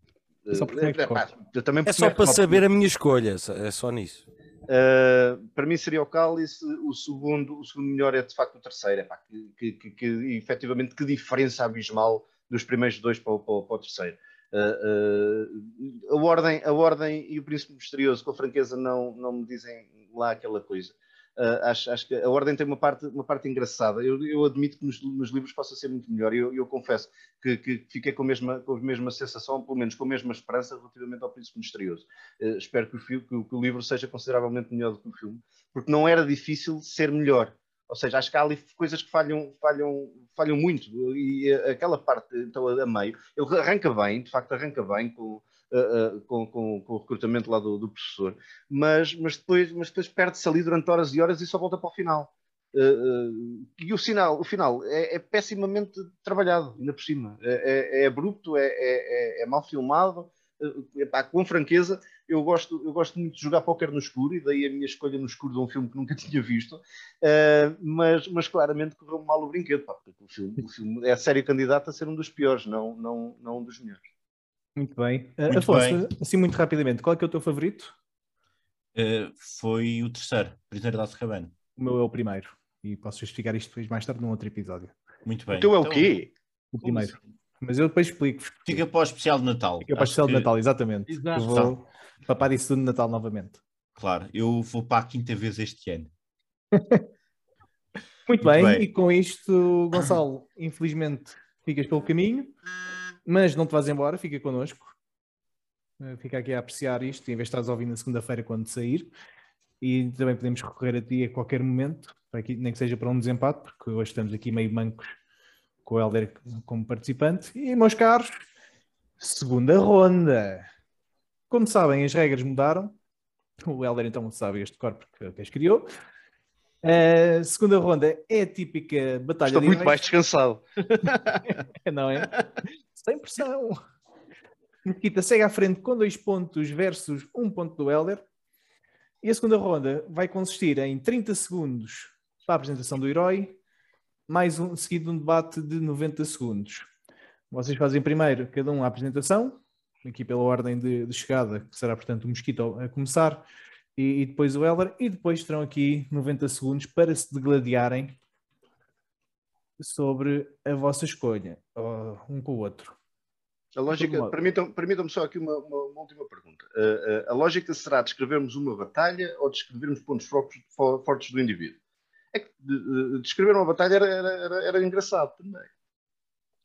É só, é, é só para saber a minha escolha, é só nisso. Uh, para mim seria o Cálice, o segundo, o segundo melhor é de facto o terceiro, é, pá, que, que, que, que efetivamente que diferença abismal dos primeiros dois para, para, para o terceiro. Uh, uh, a, ordem, a Ordem e o Príncipe Misterioso, com franqueza, não, não me dizem lá aquela coisa. Uh, acho, acho, que a Ordem tem uma parte, uma parte engraçada. Eu, eu admito que nos, nos, livros possa ser muito melhor. Eu, eu confesso que, que, fiquei com a, mesma, com a mesma sensação, pelo menos com a mesma esperança relativamente ao Príncipe Misterioso. Espero que o, que o, livro seja consideravelmente melhor do que o filme, porque não era difícil ser melhor. Ou seja, acho que há ali coisas que falham, falham, falham muito. E aquela parte, então, a meio, ele arranca bem, de facto, arranca bem com uh, com, com, com, o recrutamento lá do, do, professor, mas, mas depois, mas depois perde-se ali durante horas e horas e só volta para o final. Uh, e o, sinal, o final é, é, pessimamente trabalhado, ainda por cima. É, é, é abrupto, é, é, é, mal filmado, uh, epá, com franqueza, eu gosto, eu gosto muito de jogar póquer no escuro, e daí a minha escolha no escuro de um filme que nunca [LAUGHS] tinha visto, uh, mas, mas claramente correu mal o brinquedo, pá, porque o filme, o filme é a série candidata a ser um dos piores, não, não, não um dos melhores. Muito bem. Uh, muito Afonso, bem. assim muito rapidamente, qual é que é o teu favorito? foi o terceiro, Prisioneiro da Azkaban. O meu é o primeiro, e posso justificar isto depois mais tarde num outro episódio. Muito bem. O teu é o então, quê? O primeiro. Mas eu depois explico. Fica para o especial de Natal. Fica para o especial que... de Natal, exatamente. Exato. Eu vou papar isso tudo de Natal novamente. Claro, eu vou para a quinta vez este ano. [LAUGHS] Muito, Muito bem. bem, e com isto, Gonçalo, infelizmente ficas pelo caminho, mas não te vais embora, fica connosco. Eh, fica aqui a apreciar isto, em vez de estares ouvindo na segunda-feira quando sair. E também podemos recorrer a ti a qualquer momento, nem que seja para um desempate, porque hoje estamos aqui meio mancos com o Helder como participante. E, meus caros, segunda ronda. Como sabem, as regras mudaram. O Helder então sabe este corpo que as criou. A segunda ronda é a típica batalha Estou muito mais descansado. [LAUGHS] Não é? Sem pressão. Nikita segue à frente com dois pontos versus um ponto do Helder. E a segunda ronda vai consistir em 30 segundos para a apresentação do herói, mais um seguido um debate de 90 segundos. Vocês fazem primeiro cada um a apresentação, aqui pela ordem de, de chegada, que será portanto o Mosquito a começar, e, e, depois o Elder, e depois terão aqui 90 segundos para se degladiarem sobre a vossa escolha, um com o outro. A lógica, permitam-me permitam só aqui uma, uma, uma última pergunta. Uh, uh, a lógica será descrevermos uma batalha ou descrevermos pontos fortes, fortes do indivíduo? É que descrever uma batalha era, era, era, engraçado também.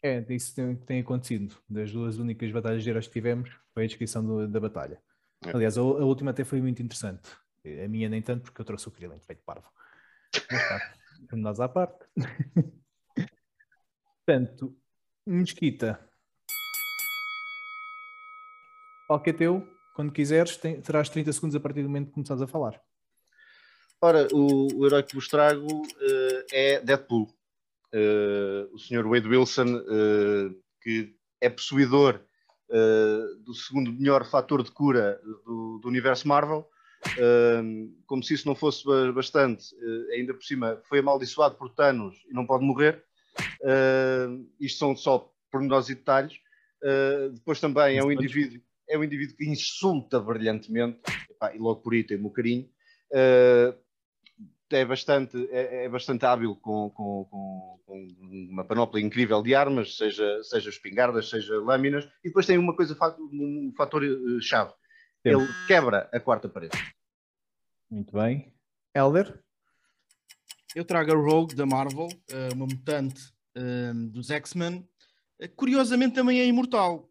É, isso tem, tem, acontecido. Das duas únicas batalhas de heróis que tivemos, foi a descrição do, da batalha. É. Aliás, a, a, última até foi muito interessante. A minha nem tanto, porque eu trouxe o Krillin, feito parvo. Mas tá, [LAUGHS] nós à parte. [LAUGHS] Portanto, Mesquita. Que é teu? Quando quiseres, tem, terás 30 segundos a partir do momento que começares a falar. Ora, o, o herói que vos trago uh, é Deadpool. Uh, o Sr. Wade Wilson, uh, que é possuidor do segundo melhor fator de cura do, do universo Marvel. como se isso não fosse bastante, ainda por cima foi amaldiçoado por Thanos e não pode morrer. isto são só pormenores e detalhes. depois também é um indivíduo é um indivíduo que insulta brilhantemente, epá, e logo por aí tem o carinho. Uh, é bastante, é, é bastante hábil com, com, com, com, uma panóplia incrível de armas, seja, seja espingardas, seja lâminas, e depois tem uma coisa, um fator eh, chave. Ele quebra a quarta parede. Muito bem. Elder? Eu trago a Rogue da Marvel, eh, uma mutante eh, dos X-Men. Curiosamente também é imortal.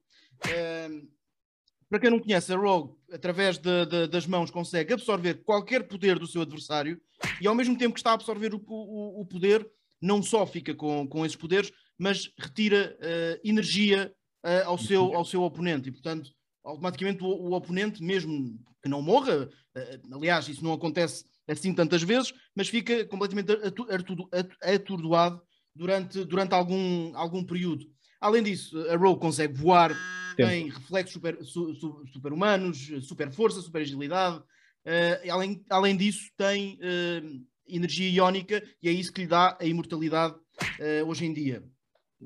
Para quem não conhece, a Rogue, através de, de, das mãos, consegue absorver qualquer poder do seu adversário e, ao mesmo tempo que está a absorver o, o, o poder, não só fica com, com esses poderes, mas retira uh, energia uh, ao, seu, ao seu oponente. E, portanto, automaticamente o, o oponente, mesmo que não morra, uh, aliás, isso não acontece assim tantas vezes, mas fica completamente atordoado durante, durante algum, algum período. Além disso, a Rogue consegue voar tem reflexos super, su, super humanos, super força, super agilidade. Uh, além, além disso, tem uh, energia iónica e é isso que lhe dá a imortalidade uh, hoje em dia.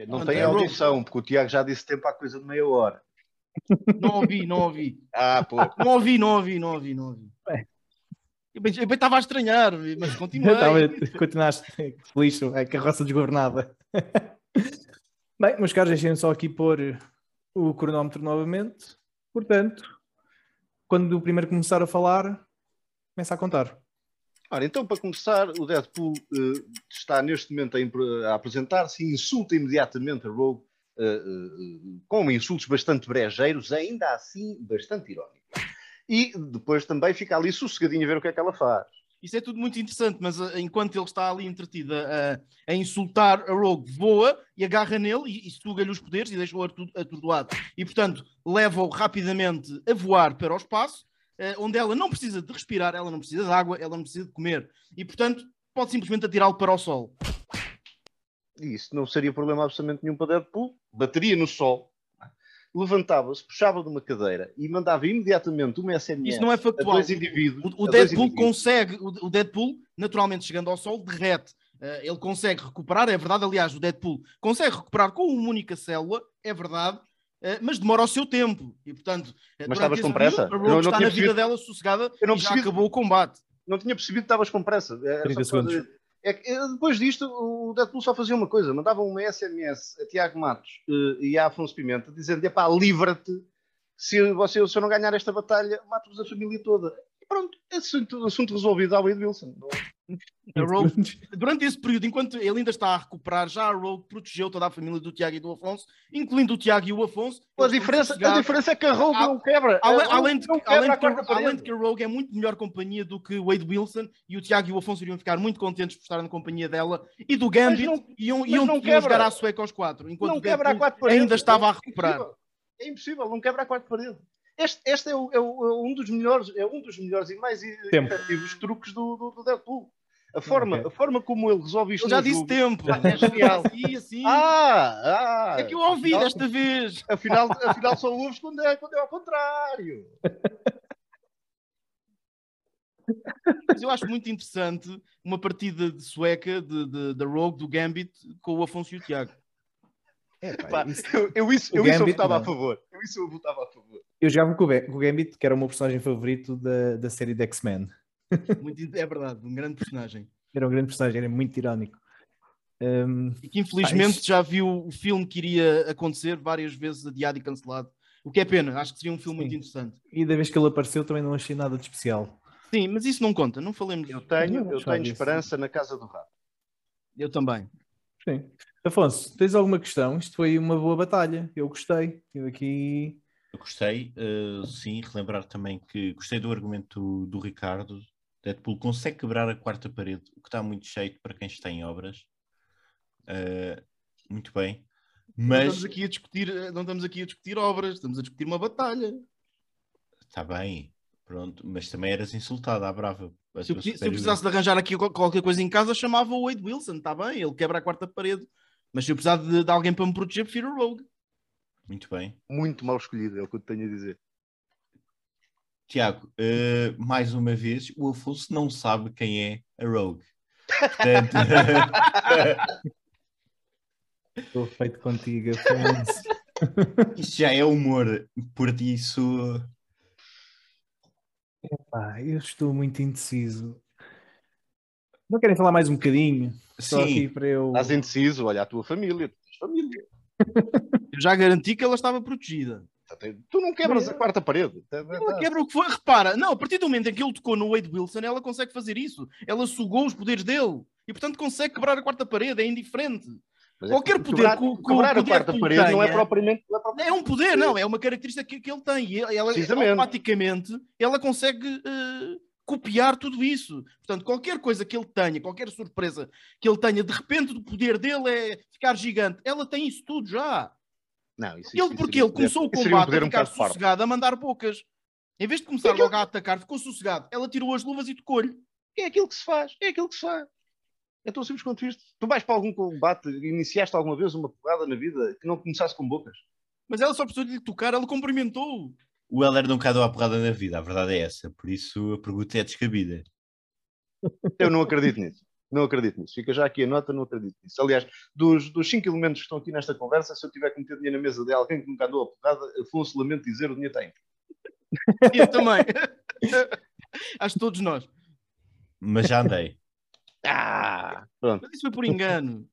Não tem audição, porque o Tiago já disse tempo há coisa de meia hora. Não ouvi, não ouvi. ah, pô. Não ouvi, não ouvi, não ouvi, não ouvi. Eu bem, eu bem estava a estranhar, mas continuei. continuaste feliz, a carroça desgovernada. [LAUGHS] bem, meus caros, deixem só aqui pôr o cronómetro novamente. Portanto, quando o primeiro começar a falar, começa a contar. Ora, então, para começar, o Deadpool uh, está neste momento a, a apresentar-se e insulta imediatamente a Rogue uh, uh, com insultos bastante brejeiros, ainda assim bastante irónicos. E depois também fica ali sossegadinho a ver o que é que ela faz. Isso é tudo muito interessante, mas uh, enquanto ele está ali entretido a, a, insultar a Rogue, voa e agarra nele e, e suga-lhe os poderes e deixa-o atordoado. E, portanto, leva-o rapidamente a voar para o espaço, onde ela não precisa de respirar, ela não precisa de água, ela não precisa de comer. E, portanto, pode simplesmente atirá-lo para o sol. Isso não seria problema absolutamente nenhum para Deadpool. Bateria no sol. levantava-se, puxava de uma cadeira e mandava imediatamente uma SMS Isso não é a factual. dois indivíduos. O, o a Deadpool indivíduos. consegue, o, Deadpool, naturalmente chegando ao sol, derrete. Eh, ele consegue recuperar, é verdade. Aliás, o Deadpool consegue recuperar com uma única célula, é verdade, eh, mas demora o seu tempo. E portanto, eh, Mas estavas com pressa? período, A Eu não Rogue está tinha na vida percebido. dela sossegada Eu não e já acabou o combate. Não tinha percebido que estavas com pressa. Era 30 só para- segundos. É que, eh, depois disto, o Deadpool só fazia uma coisa: mandava uma SMS a Tiago Matos eh, e a Afonso Pimenta, dizendo: pá, livra-te, se, você, se eu não ganhar esta batalha, mato-vos a família toda. Pronto, assunto, assunto resolvido ao Wade Wilson. A Rogue, [LAUGHS] durante esse período, enquanto ele ainda está a recuperar, já a Rogue protegeu toda a família do Tiago e do Afonso, incluindo o Tiago e o Afonso. A diferença, a diferença é que a Rogue não quebra. Além, de, que, quarta além parede. de que a Rogue é muito melhor companhia do que o Wade Wilson e o Tiago e o Afonso iriam ficar muito contentes por estar na companhia dela e do Gambit não- iam, iam, não iam quebra. jogar à sueca aos quatro, enquanto não quebra a quatro paredes. ainda estava a É recuperar. impossível. É impossível, não quebra a quarta parede. Este, este é, o- é o- é um dos melhores, é um dos melhores e mais Tempo. efetivos truques do, do, do Deadpool. A forma, Ok. a forma como ele resolve isto Ele já disse jogo- tempo. É genial. [LAUGHS] Sim, assim. Ah, ah! é que eu ouvi afinal, desta vez. Afinal, afinal só ouves quando é, quando é ao contrário. Mas eu acho muito interessante uma partida de sueca de, de- da Rogue, do Gambit, com o Afonso e o Tiago. É, pá, Pá, isso- eu, eu isso, O eu isso eu Gambit, votava a não. favor. Eu isso eu votava a favor. Eu jogava com o Ga- com o Gambit, que era o meu personagem favorito da, da série de X-Men. [LAUGHS] É verdade, um grande personagem. Era um grande personagem, era muito irónico. Hum, E que infelizmente isto- já viu o filme que iria acontecer várias vezes adiado e cancelado. O que é pena, acho que seria um filme Sim. muito interessante. e da vez que ele apareceu também não achei nada de especial. Sim, mas isso não conta, não falemos. Eu Eu, tenho, eu tenho esperança na casa do rato. também. Sim. Afonso, tens alguma questão? Isto foi uma boa batalha. Eu gostei. Eu aqui. Eu gostei, eh, sim, relembrar também que gostei do argumento do, do Ricardo. Deadpool consegue quebrar a quarta parede, o que está muito cheio para quem está em obras. Eh, muito bem. Não Mas estamos, aqui a discutir, não estamos aqui a discutir obras, estamos a discutir uma batalha. está bem, pronto. Mas também eras insultado à brava. Se eu, se eu precisasse de arranjar aqui qual- qualquer coisa em casa, chamava o Wade Wilson, está bem, ele quebra a quarta parede. Mas se eu precisar de, de alguém para me proteger, prefiro o Rogue. Muito bem. Muito mal escolhido, é o que eu te tenho a dizer. Tiago, eh, mais uma vez, o Afonso não sabe quem é a Rogue. Portanto, [LAUGHS] [LAUGHS] Estou feito contigo, Afonso. [LAUGHS] isto já é humor. Por isso, Pá, eu estou muito indeciso. Não querem falar mais um bocadinho? Só aqui sim, para eu. Estás indeciso, olha a tua família. Tu tens família. Eu já garanti que ela estava protegida. Tu não quebras a quarta parede. Tá- tá- Ela tá. quebra o que foi. Repara, não, a partir do momento em que ele tocou no Wade Wilson, ela consegue fazer isso. Ela sugou os poderes dele. E portanto consegue quebrar a quarta parede, é indiferente. Mas é qualquer que poder quebrar, que quebrar a poder quarta parede não é tenha- propriamente. Não é propriamente É um poder, não, é uma característica que, que ele tem. E ela, automaticamente, ela consegue eh, copiar tudo isso. Portanto, qualquer coisa que ele tenha, qualquer surpresa que ele tenha, de repente o poder dele é ficar gigante. Ela tem isso tudo já. Não, isso, Ele, isso porque um ele começou o isso um combate poder a um ficar parvo. sossegado, a mandar bocas. Em vez de começar É eu- logo a atacar, ficou sossegado. Ela tirou as luvas e tocou-lhe. É aquilo que se faz, é aquilo que se faz. É tão simples quanto isto. Tu vais para algum combate, iniciaste alguma vez uma porrada na vida que não começasse com bocas. Mas ela só precisou de lhe tocar, ela cumprimentou. O Helder nunca deu a porrada na vida, a verdade é essa. Por isso a pergunta é descabida. Eu não acredito nisso. Não acredito nisso. Fica já aqui a nota, não acredito nisso. Aliás, dos, dos cinco elementos que estão aqui nesta conversa, se eu tiver que meter dinheiro na mesa de alguém que nunca andou a porrada, Afonso, lamento dizer, o dinheiro tem. [LAUGHS] Eu também. Acho que todos nós. Mas já andei. Ah! Pronto. Mas isso foi por engano.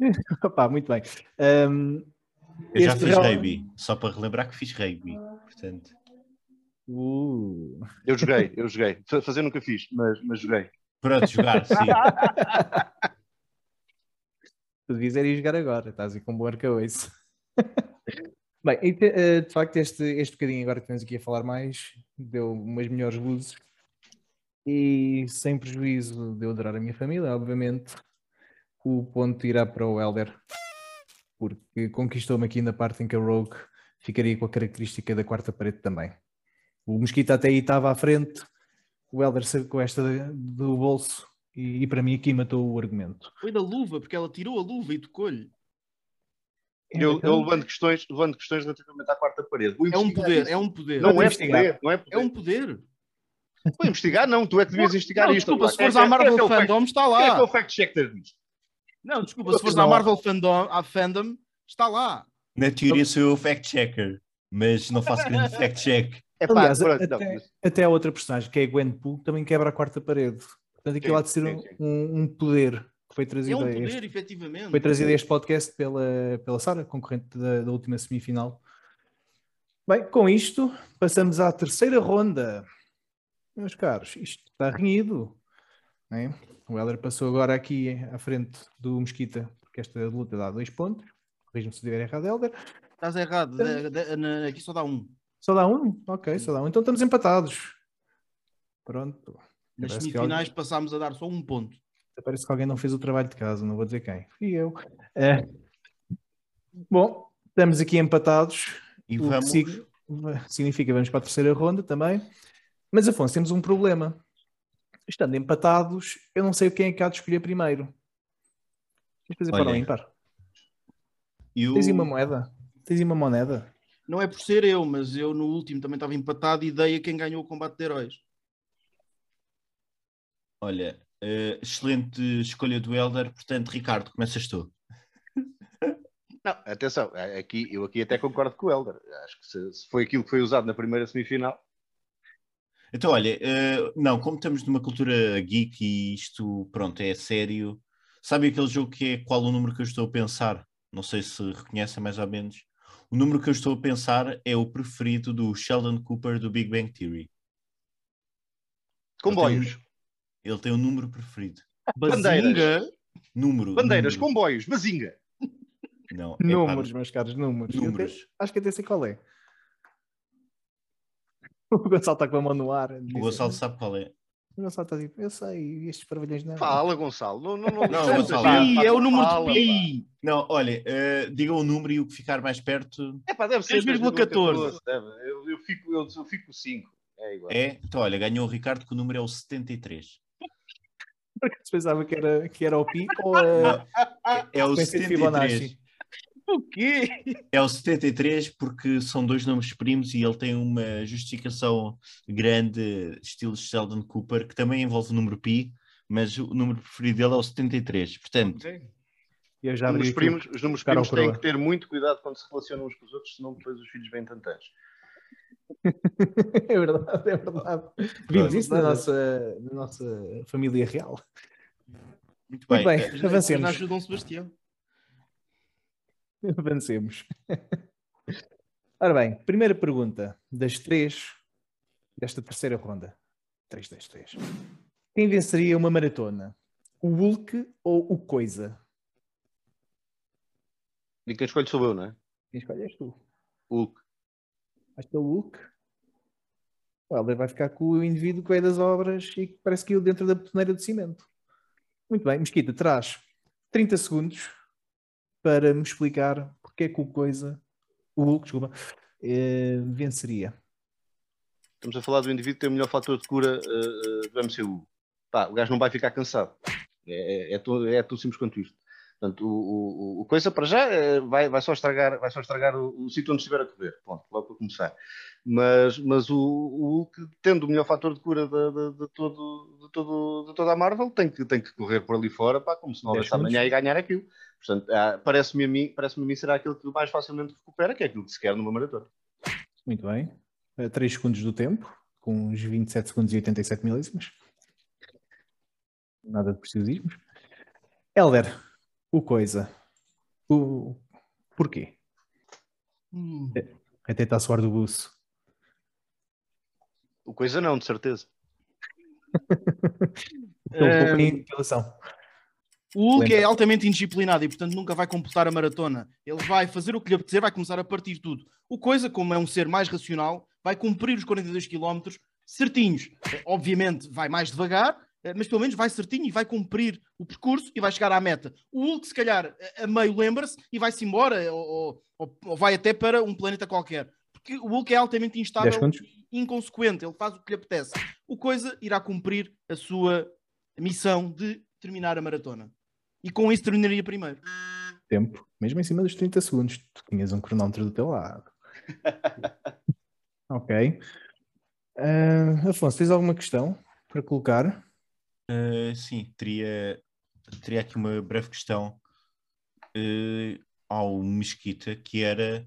[LAUGHS] Opá, muito bem. Hum, Eu já fiz real- rugby, só para relembrar que fiz rugby. Portanto, Uh, Eu joguei, eu joguei. Fa- Fazer nunca fiz, mas, mas joguei. pronto, jogar, sim. tu devias ir jogar agora, estás aí com um bom arcabouço. [LAUGHS] Bem, e eh, de facto, este, este bocadinho agora que estamos aqui a falar mais deu umas melhores luzes e sem prejuízo de eu adorar a minha família, obviamente, o ponto irá para o Elder, porque conquistou-me aqui na parte em que a Rogue ficaria com a característica da quarta parede também. O Mosquito até aí estava à frente, o Elder sacou esta do bolso e, e para mim aqui matou o argumento. Foi da luva, porque ela tirou a luva e tocou-lhe. Eu, Então, eu levando, questões, levando questões relativamente à quarta parede. Vou É um poder, isso. é um poder. Não é investigar. poder, não é poder. É um poder. Vou investigar, não. Tu é que devias investigar não, isto. desculpa, se fores é à é Marvel é Fandom, está Quem é que é lá. o fact-checker disto? Não, desculpa, se fores Não. à Marvel Fandom, à Fandom, está lá. Na teoria sou eu o fact-checker, mas não faço grande [LAUGHS] fact-check. É pá, Aliás, pronto, não, até, mas- até a outra personagem, que é a Gwen Pooh, também quebra a quarta parede. Portanto, aquilo Sim, há de ser sim, um, sim. um- um poder que foi É trazido, um a este, poder, efetivamente. foi trazido a este podcast pela, pela Sara, concorrente da, da última semifinal. Bem, com isto, passamos à terceira ronda. Meus caros, isto está renhido. não é? O Heller passou agora aqui à frente do Mesquita, porque esta luta dá dois pontos. Corrija-me se estiver errado, Helder. Estás errado. da- da- na- aqui só dá um. Só dá um? Ok, só dá um. Então estamos empatados. Pronto. Nas semifinais passámos a dar só um ponto. Parece que alguém não fez o trabalho de casa, não vou dizer quem. Fui eu. É. Bom, estamos aqui empatados. E o vamos. sig- significa vamos para a terceira ronda também. Mas Afonso, temos um problema. Estando empatados, eu não sei quem é que há de escolher primeiro. Queres fazer para o ímpar? Eu... Tens aí uma moeda? Tens uma moneda? Não é por ser eu, mas eu no último também estava empatado e dei a quem ganhou o combate de heróis. Olha, eh, excelente escolha do Elder. Portanto, Ricardo, começas tu. Não, atenção, aqui, eu aqui até concordo com o Helder. Acho que se, se foi aquilo que foi usado na primeira semifinal, Então, olha, eh, não, como estamos numa cultura geek e isto, pronto, é sério. Sabe aquele jogo que é qual o número que eu estou a pensar? Não sei se reconhecem mais ou menos. O número que eu estou a pensar é o preferido do Sheldon Cooper do Big Bang Theory. comboios, Ele tem um número preferido. Bandeiras. Bazinga, Número. bandeiras, número. comboios, bazinga. Não, é [LAUGHS] Números, pá, meus caros, números. Eu até- números. acho que até sei qual é. [LAUGHS] O Gonçalo está com a mão no ar. O Gonçalo sabe qual é. O Gonçalo está tipo, eu sei, estes parvalhões não. Fala, Gonçalo. Não, não, não, Não, Gonçalo. não, Pi, é o número fala, de pi. Não, olha, eh, diga o número e o que ficar mais perto É pá, deve ser 3,14. 3,14, deve. Eu, eu fico, eu, eu fico 5. É igual. é. Então, olha, ganhou o Ricardo que o número é o 73. Porque [LAUGHS] pensava que era, que era o Pi ou a Não, é, é o sequência de 73. O quê? É o 73 porque são dois números primos e ele tem uma justificação grande, estilo Sheldon Cooper, que também envolve o número pi, mas o número preferido dele é o 73. Portanto, Eu já números primos, os números primos têm que ter muito cuidado quando se relacionam uns com os outros, senão depois os filhos vêm tantantes. [LAUGHS] é verdade, é verdade. Vimos isso na nossa, na nossa família real. muito Muito bem. bem, Eh, avancemos. Dom Sebastião. [LAUGHS] Avancemos. Ora bem, primeira pergunta das três desta terceira ronda. 3, 2, 3. Quem venceria uma maratona? O Hulk ou o Coisa? E quem escolhe sou eu, não é? Quem escolhes tu? Hulk. Acho que é o Hulk. O Helder vai ficar com o indivíduo que veio das obras e que parece que caiu dentro da betoneira de cimento. Muito bem, Mesquita, traz 30 segundos para me explicar porque é que o Coisa, o Hulk, desculpa, eh, venceria. Estamos a falar do indivíduo que tem o melhor fator de cura eh, do MCU. Pá, o gajo não vai ficar cansado. É, é, é, tão, é tão simples quanto isto. Portanto, o, o, o coisa para já eh, vai, vai só estragar, vai só estragar o, o sítio onde estiver a correr. Ponto, logo para começar. Mas, mas o, o Hulk, tendo o melhor fator de cura de, de, de todo, de, todo, de toda a Marvel, tem que, tem que correr por ali fora, pá, como se não houvesse amanhã e ganhar aquilo. Portanto, ah, parece-me a mim, parece-me a mim será aquilo que mais facilmente recupera, que é aquilo que se quer numa maratona. Muito bem. 3 segundos do tempo, com uns 27 segundos e 87 milésimos. Nada de preciosismos. Helder, o Coisa. O... Porquê? Hum. Até está a suar do buço. O coisa não, de certeza. [LAUGHS] Então, um pouco em depilação. O Hulk Lembra. é altamente indisciplinado e, portanto, nunca vai completar a maratona. Ele vai fazer o que lhe apetecer, vai começar a partir tudo. O Coisa, como é um ser mais racional, vai cumprir os 42 km certinhos. Obviamente, vai mais devagar, mas pelo menos vai certinho e vai cumprir o percurso e vai chegar à meta. O Hulk, se calhar, a- a meio lembra-se e vai-se embora ou, ou- ou vai até para um planeta qualquer. Porque o Hulk é altamente 10 instável e inconsequente. Ele faz o que lhe apetece. O Coisa irá cumprir a sua missão de terminar a maratona. E com isso terminaria primeiro. tempo, mesmo em cima dos 30 segundos, tu tinhas um cronómetro do teu lado. [LAUGHS] ok. Uh, Afonso, tens alguma questão para colocar? Uh, sim, teria, teria aqui uma breve questão uh, ao Mesquita, que era,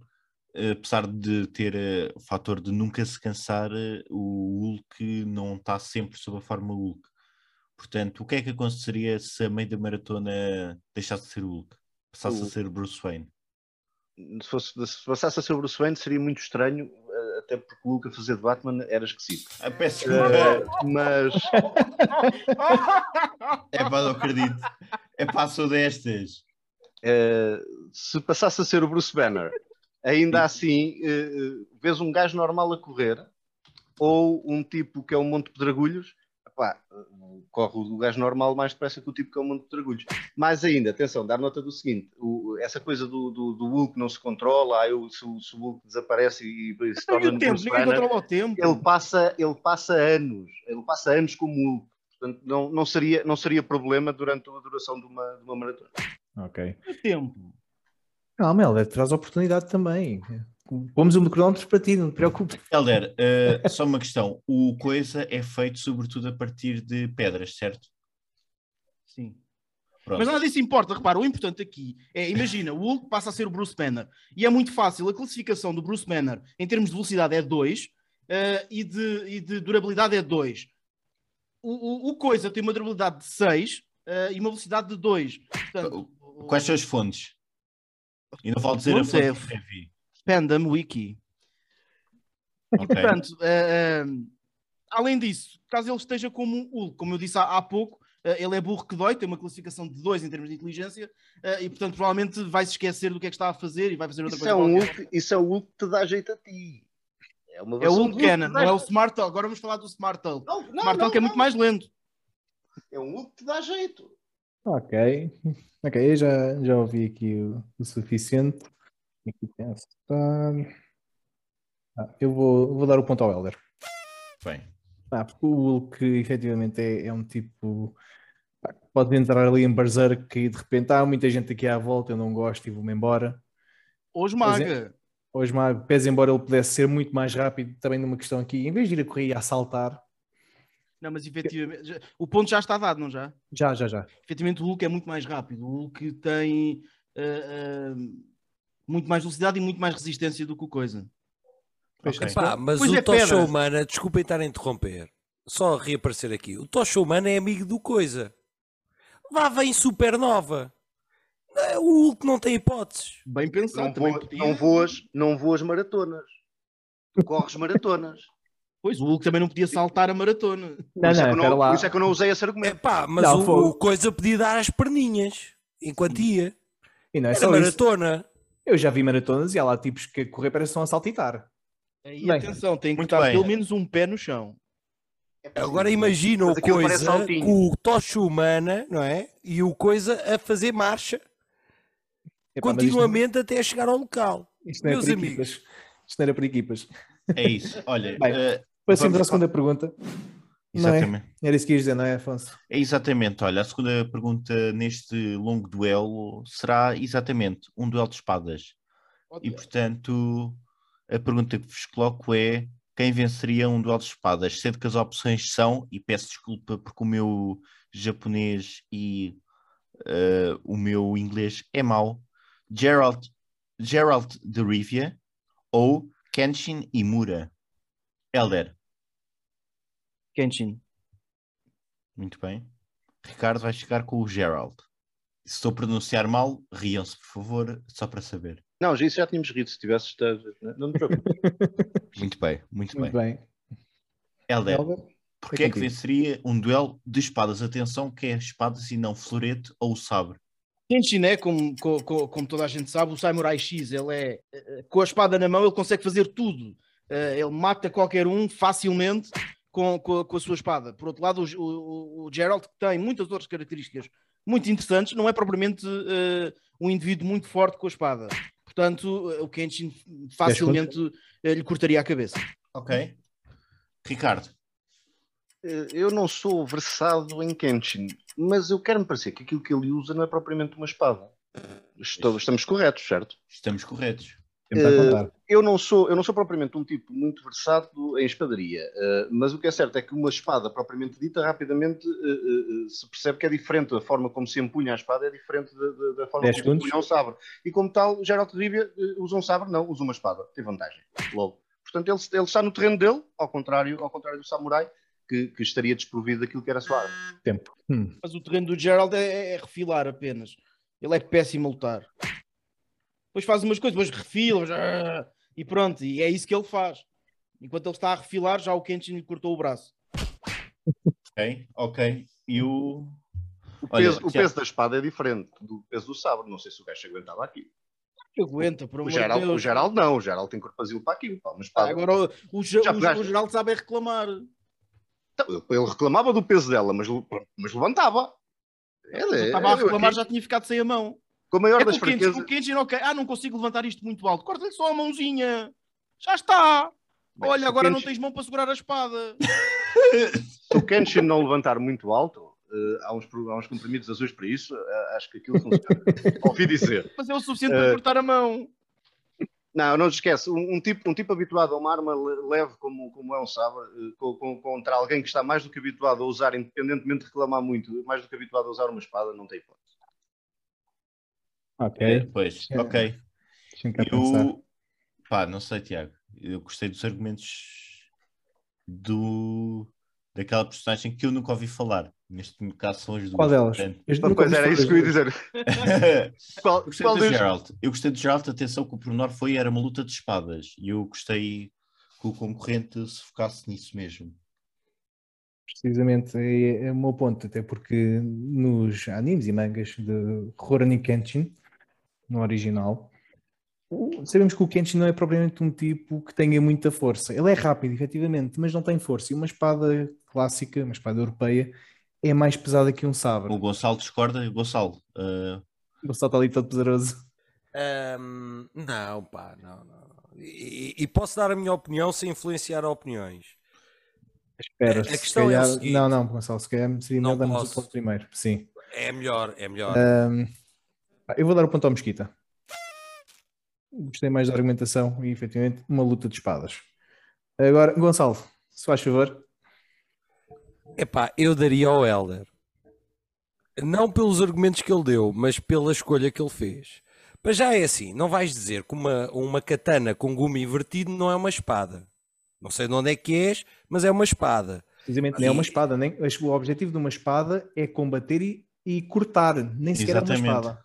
apesar de ter o fator de nunca se cansar, o Hulk não está sempre sob a forma Hulk. Portanto, o que é que aconteceria se a meio da maratona deixasse de ser Hulk? Passasse o... a ser Bruce Wayne? Se, fosse, se passasse a ser Bruce Wayne seria muito estranho, até porque o Hulk a fazer de Batman era esquisito. Ah, peço uh, mas. é pá, não acredito. É pá, sou destas. Uh, se passasse a ser o Bruce Banner, ainda assim, uh, vês um gajo normal a correr ou um tipo que é um monte de pedregulhos pá, corre o gajo normal mais depressa que o tipo que é um monte de dragulhos. Mais ainda, atenção, dar nota do seguinte: o, essa coisa do, do, do, Hulk não se controla, aí o, se, se, o Hulk desaparece e, e se torna no tempo, ninguém controla o tempo. Ele passa, ele passa anos, ele passa anos como Hulk. Portanto, não, não, seria, não seria problema durante a duração de uma, de uma maratona. Ok. O tempo. Calma, ele traz oportunidade também. Pomos um cronómetro para ti, não te preocupes. Helder, uh, só uma questão. O coisa é feito sobretudo a partir de pedras, certo? Sim. Pronto. Mas nada disso importa, repara, o importante aqui é, imagina, o Hulk passa a ser o Bruce Banner e é muito fácil, a classificação do Bruce Banner em termos de velocidade é 2 uh, e, de, e de durabilidade é 2. O, o, o, Coisa tem uma durabilidade de 6 uh, eh, e uma velocidade de 2. Quais são as fontes? E não vou dizer a fonte é, que Pandam Wiki. Okay. E, portanto, uh, uh, além disso, caso ele esteja como Hulk, como eu disse há, há pouco, uh, ele é burro que dói, tem uma classificação de 2 em termos de inteligência, e portanto provavelmente vai se esquecer do que é que está a fazer e vai fazer outra isso coisa. É um Hulk, isso é o Hulk que te dá jeito a ti. É, uma é o Hulk Cannon, não é o Smart Agora vamos falar do Smart Hulk. Não, não, Smart Hulk é muito mais lento. É um Hulk que te dá jeito. Ok, ok, já, já ouvi aqui o, o suficiente aqui pensar. Ah, eu vou, vou dar o ponto ao Helder. Bem. Ah, porque o Hulk efetivamente é, é um tipo. pode entrar ali em Berserk e de repente há muita gente aqui à volta, eu não gosto e vou-me embora. Hoje maga. Hoje maga, pese embora ele pudesse ser muito mais rápido, também numa questão aqui, em vez de ir a correr e a saltar. Não, mas efetivamente, o ponto já está dado, não já? Já, já, já. Efetivamente o Hulk é muito mais rápido. O Hulk tem. Uh, uh muito mais velocidade e muito mais resistência do que o coisa. Okay. Epá, mas pois o é Tocha Humana, desculpem estar a interromper, só a reaparecer aqui. O Tocha Humana é amigo do coisa. Lá vem Supernova. O Hulk não tem hipóteses. Bem pensado. Não, voa, não, voas, não voas maratonas. Tu corres maratonas. [LAUGHS] Pois, o Hulk também não podia saltar a maratona. Não, por, isso é não, é não, por isso é que eu não usei esse argumento. Epá, mas não, o, o, coisa podia dar as perninhas enquanto ia. E não é Era maratona. Isso. Eu já vi maratonas e há lá tipos que correr parece que estão a saltitar. E bem, atenção, tem que estar bem. pelo menos um pé no chão. É Agora imagina o coisa com o tocha humana, não é? E o coisa a fazer marcha Epá, continuamente até chegar ao local. Isto não, é Meus amigos. Isto não era para equipas. É isso. Olha, bem, uh, passemos à segunda pergunta. Exatamente. É? Era isso que ias dizer, não é, Afonso? É exatamente. Olha, a segunda pergunta neste longo duelo será exatamente um duelo de espadas. E, portanto, a pergunta que vos coloco é quem venceria um duelo de espadas? Sendo que as opções são, e peço desculpa porque o meu japonês e uh, o meu inglês é mau, Gerald, Gerald de Rivia ou Kenshin Imura. Elder. Kenshin. Muito bem. Ricardo vai chegar com o Gerald. Se estou a pronunciar mal, riam-se, por favor, só para saber. Não, isso já tínhamos rido se tivesse estado. Não me preocupes. [LAUGHS] muito bem, muito, muito bem. bem. Helder, porquê é que venceria um duelo de espadas? Atenção, que é espadas e não florete ou sabre. Kenshin é, como, como, como, toda a gente sabe, o Samurai X. Ele é, eh, com a espada na mão, ele consegue fazer tudo. Eh, ele mata qualquer um facilmente com, com, com a sua espada. Por outro lado, o, o, o Gerald, que tem muitas outras características muito interessantes, não é propriamente uh, um indivíduo muito forte com a espada. Portanto, o Kenshin facilmente uh, lhe cortaria a cabeça. Ok. Ricardo. Eh, eu não sou versado em Kenshin, mas eu quero-me parecer que aquilo que ele usa não é propriamente uma espada. Estou- estamos corretos, certo? Estamos corretos. Contar. Eu não, sou, eu não sou propriamente um tipo muito versado em espadaria, eh, mas o que é certo é que uma espada propriamente dita, rapidamente eh, se percebe que é diferente. A forma como se empunha a espada é diferente da, da- da forma como se segundos. empunha um sabre. E como tal, Geralt de Rivia usa um sabre, não, usa uma espada. Tem vantagem, logo. Portanto, ele, ele está no terreno dele, ao contrário, ao contrário do samurai, que, que estaria desprovido daquilo que era a sua arma. Tempo. Hum. Mas o terreno do Gerald é, é refilar apenas. Ele é péssimo a lutar. Depois faz umas coisas, depois refila mas, ah, e pronto, e é isso que ele faz. Enquanto ele está a refilar, já o Kenshin lhe cortou o braço. Ok, ok. E o. O Olha, peso, o Tiago. peso da espada é diferente do peso do sabre. Não sei se o gajo aguentava aqui. Aguenta, por O Geralt, Deus. o Geralt não, o Geralt tem corpazil para aquilo. Pá, uma Ah, agora o, o, Já o, pegaste? o Geraldo sabe é reclamar. Então, Ele reclamava do peso dela, mas, mas levantava. Ele, Eu estava a eu- reclamar, já tinha ficado sem a mão. Com a maior É das fraquezas. o Kenshin, ok. Ah, não consigo levantar isto muito alto. Corta-lhe só a mãozinha. Já está. Bem, Olha, agora não Kenshin- tens mão para segurar a espada. [LAUGHS] Se o Kenshin não levantar muito alto, eh, há, uns, há uns comprimidos azuis para isso, eh, acho que aquilo funciona. [LAUGHS] Ouvi dizer. Mas é o suficiente para Eh, cortar a mão. Não, não te esquece. Um, um tipo, um tipo habituado a uma arma le- leve como, como é um sabre, eh, co- com- contra alguém que está mais do que habituado a usar, independentemente de reclamar muito, mais do que habituado a usar uma espada, não tem hipótese. Ok. É, pois, É. ok. Eu. Pá, não sei, Tiago. Eu gostei dos argumentos do. daquela personagem que eu nunca ouvi falar. Neste caso são as duas. Qual delas? portanto. Ouvi era isso que eu ia dizer. [LAUGHS] Qual, Eu gostei qual do deles? Geralt. Eu gostei do Geralt, atenção que o pormenor foi, era uma luta de espadas. E eu gostei que o concorrente se focasse nisso mesmo. Precisamente, é, é o meu ponto, até porque nos animes e mangas de Rurouni Kenshin, no original, sabemos que o Kenshin não é propriamente um tipo que tenha muita força. Ele é rápido, efetivamente, mas não tem força. E uma espada clássica, uma espada europeia, é mais pesada que um sabre. O Gonçalo discorda. Gonçalo, ah, O salto ali todo pesaroso. Ahm, não, pá, não, não. E, e posso dar a minha opinião sem influenciar opiniões. Espera, A se questão é o calhar... seguinte. Não, não, Gonçalo, se calhar seria Não melhor darmos o primeiro. Sim. É melhor, é melhor. Ahm, eu vou dar o ponto ao Mesquita. Gostei mais da argumentação e, efetivamente, uma luta de espadas. Agora, Gonçalo, se faz favor. Epá, eu daria ao Helder. Não pelos argumentos que ele deu, mas pela escolha que ele fez. Mas já é assim, não vais dizer que uma, uma katana com gume invertido não é uma espada. Não sei de onde é que és, mas é uma espada. Precisamente, nem é uma espada. Nem, o objetivo de uma espada é combater e, e cortar, nem sequer é uma espada.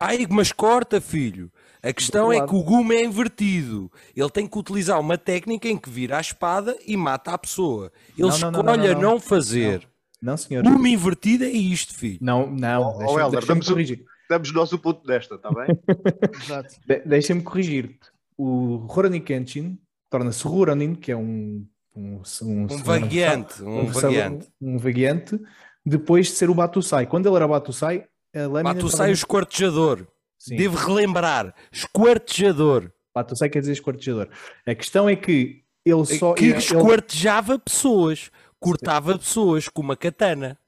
Ai, mas corta, filho. A questão é que o gume é invertido. Ele tem que utilizar uma técnica em que vira a espada e mata a pessoa. Ele Não, não, não, escolhe não, a não. não fazer. Não, senhor. Gume invertido é isto, filho. Não, não. Ó, Deixa-me Helder, damos. Damos nós o ponto desta, está bem? [LAUGHS] Exato. De- Deixa-me corrigir. O Rurouni Kenshin torna-se Ruronin, que é um... Um, um, Um vagueante, um versão- vagueante. um vagueante, depois de ser o Batusai. Quando ele era Batusai, Batusai estava- o esquartejador. Sim. Devo relembrar. Esquartejador. Batusai quer dizer esquartejador. A questão é que ele só... que ele- esquartejava pessoas. Cortava pessoas com uma katana.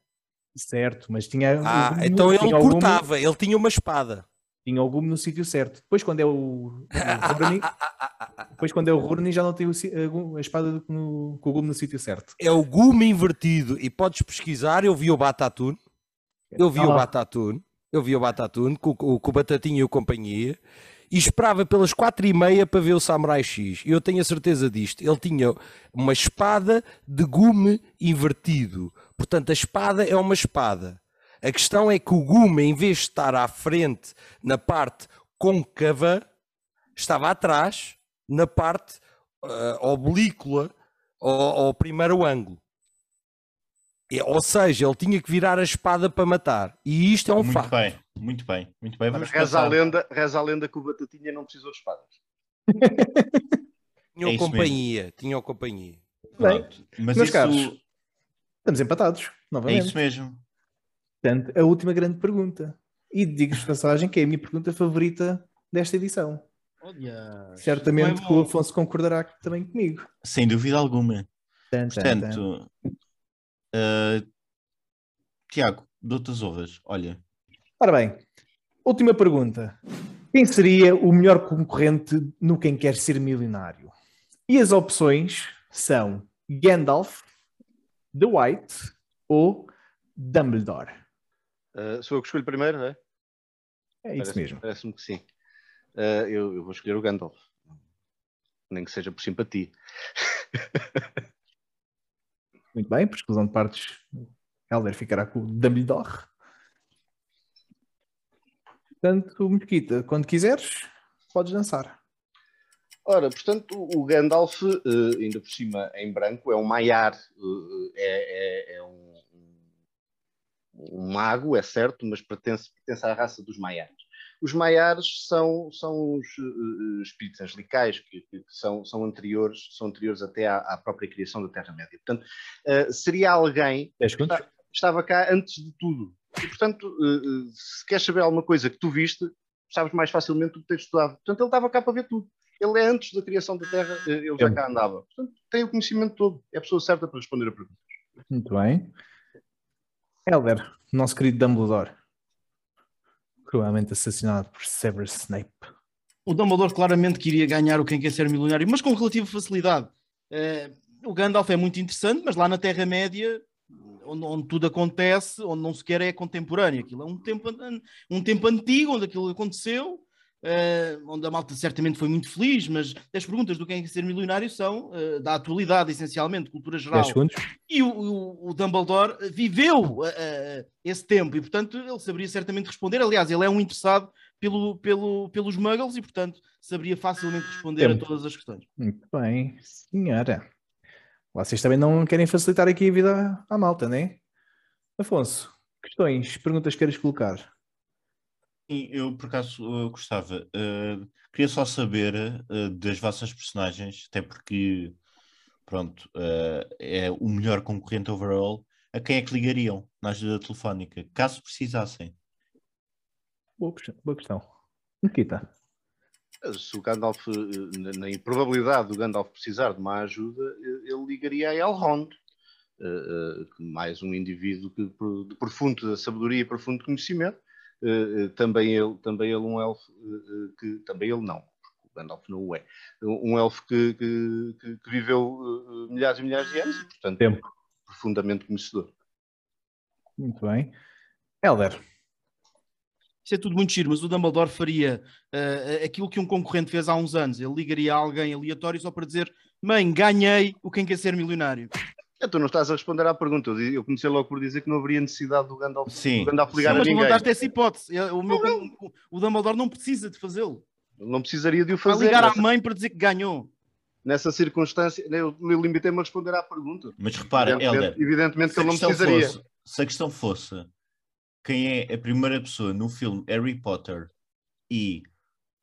Certo, mas tinha... Ah, gume- então ele cortava. Ele tinha uma espada. Tinha o gume no sítio certo. Depois, quando é o, Rurouni, [LAUGHS] depois, quando é o Rurouni, já não tem o a espada no- com o gume no sítio certo. É o gume invertido. E podes pesquisar. Eu vi o Batatune. Eu vi o Ah. Batatune. Eu vi o Batatune com, com, com o Batatinha e o companhia. E esperava pelas quatro e meia para ver o Samurai X. E eu tenho a certeza disto. Ele tinha uma espada de gume invertido. Portanto, a espada é uma espada. A questão é que o gume, em vez de estar à frente na parte côncava, estava atrás na parte ah, oblíqua ao, ao primeiro ângulo. É, Ou seja, ele tinha que virar a espada para matar. E isto é um muito facto. bem, muito bem, muito bem. Vamos Reza a, lenda, reza a lenda que o Batatinha não precisou de espadas. [LAUGHS] Tinham É companhia. Tinham companhia. Pronto. Mas meus isso caros, Estamos empatados, é novamente. isso mesmo. Portanto, a última grande pergunta. E digo-vos de passagem que é a minha pergunta favorita desta edição. Olha. Certamente é que o. Afonso concordará também comigo. Sem dúvida alguma. Tan, tan, tan. Portanto, ah, Tiago, dou-te as honras. Olha, Ora bem, última pergunta. Quem seria o melhor concorrente no Quem Quer Ser Milionário? E as opções são Gandalf, The White ou Dumbledore. Uh, sou eu que escolho primeiro, não é? É isso Parece- mesmo. Parece-me que sim. Uh, eu, eu vou escolher o Gandalf. Nem que seja por simpatia. [LAUGHS] Muito bem, por exclusão de partes, Helder ficará com o Dumbledore. Portanto, Mesquita, quando quiseres, podes dançar. Ora, portanto, o Gandalf, eh, ainda por cima em branco, é um Maiar, eh, é, é- é um, um mago, é certo, mas pertence, pertence à raça dos Maiares. Os Maiares são, são os eh, eh, espíritos angelicais que, que- são, são, anteriores, são anteriores até à, à própria criação da Terra-média. Portanto, eh, seria alguém 10 segundos. que estava cá antes de tudo. E, portanto, eh, se queres saber alguma coisa que tu viste, sabes mais facilmente do que tens estudado. Portanto, ele estava cá para ver tudo. Ele é antes da criação da Terra, ele já Sim. cá andava. Portanto, tem o conhecimento todo. É a pessoa certa para responder a pergunta. Muito bem. Helder, nosso querido Dumbledore. Cruelmente assassinado por Severus Snape. O Dumbledore claramente queria ganhar o Quem Quer Ser Milionário, mas com relativa facilidade. Eh, o Gandalf é muito interessante, mas lá na Terra-média, onde, onde tudo acontece, onde não sequer é contemporâneo. Aquilo é um tempo, um tempo antigo, onde aquilo aconteceu, eh, onde a malta certamente foi muito feliz, mas as perguntas do Quem Quer Ser Milionário são eh, da atualidade, essencialmente, cultura geral. 10 segundos. E o, o- o Dumbledore viveu eh, esse tempo e, portanto, ele saberia certamente responder. Aliás, ele é um interessado pelo, pelo, pelos muggles e, portanto, saberia facilmente responder Tempo. a todas as questões. Muito bem, senhora. Vocês também não querem facilitar aqui a vida à malta, né? Afonso, questões, perguntas que queiras colocar? Sim, eu por acaso uh, gostava. Uh, queria só saber uh, das vossas personagens, até porque, pronto, uh, é o melhor concorrente overall. A quem é que ligariam na ajuda telefónica, caso precisassem? Boa, questão- boa questão. Nikita. Se o Gandalf, eh, na, na improbabilidade do Gandalf precisar de uma ajuda, eh, ele ligaria a Elrond. eh, eh, mais um indivíduo que, de profunda sabedoria e profundo conhecimento. Eh, eh, também, ele, também ele um elfo eh, que também ele não, porque o Gandalf não o é. Um elfo que, que- que- viveu milhares e milhares de anos e, portanto, Tempo. é profundamente conhecedor. Muito bem. Helder. Isso é tudo muito giro, mas o Dumbledore faria eh, aquilo que um concorrente fez há uns anos. Ele ligaria a alguém aleatório só para dizer: Mãe, ganhei o Quem Quer Ser Milionário. É, tu não estás a responder à pergunta. Eu, comecei logo por dizer que não haveria necessidade do Gandalf, Sim, do Gandalf sim, ligar Mas a ninguém. levantaste essa hipótese. É, O, meu, o, o Dumbledore não precisa de fazê-lo. Ele não precisaria de o Vai fazer. ligar à nessa- mãe para dizer que ganhou. nessa circunstância, eu, eu limitei-me a responder à pergunta. Mas repara, evidentemente, Helder, evidentemente que se a, ele não precisaria. fosse, se a questão fosse quem é a primeira pessoa no filme Harry Potter e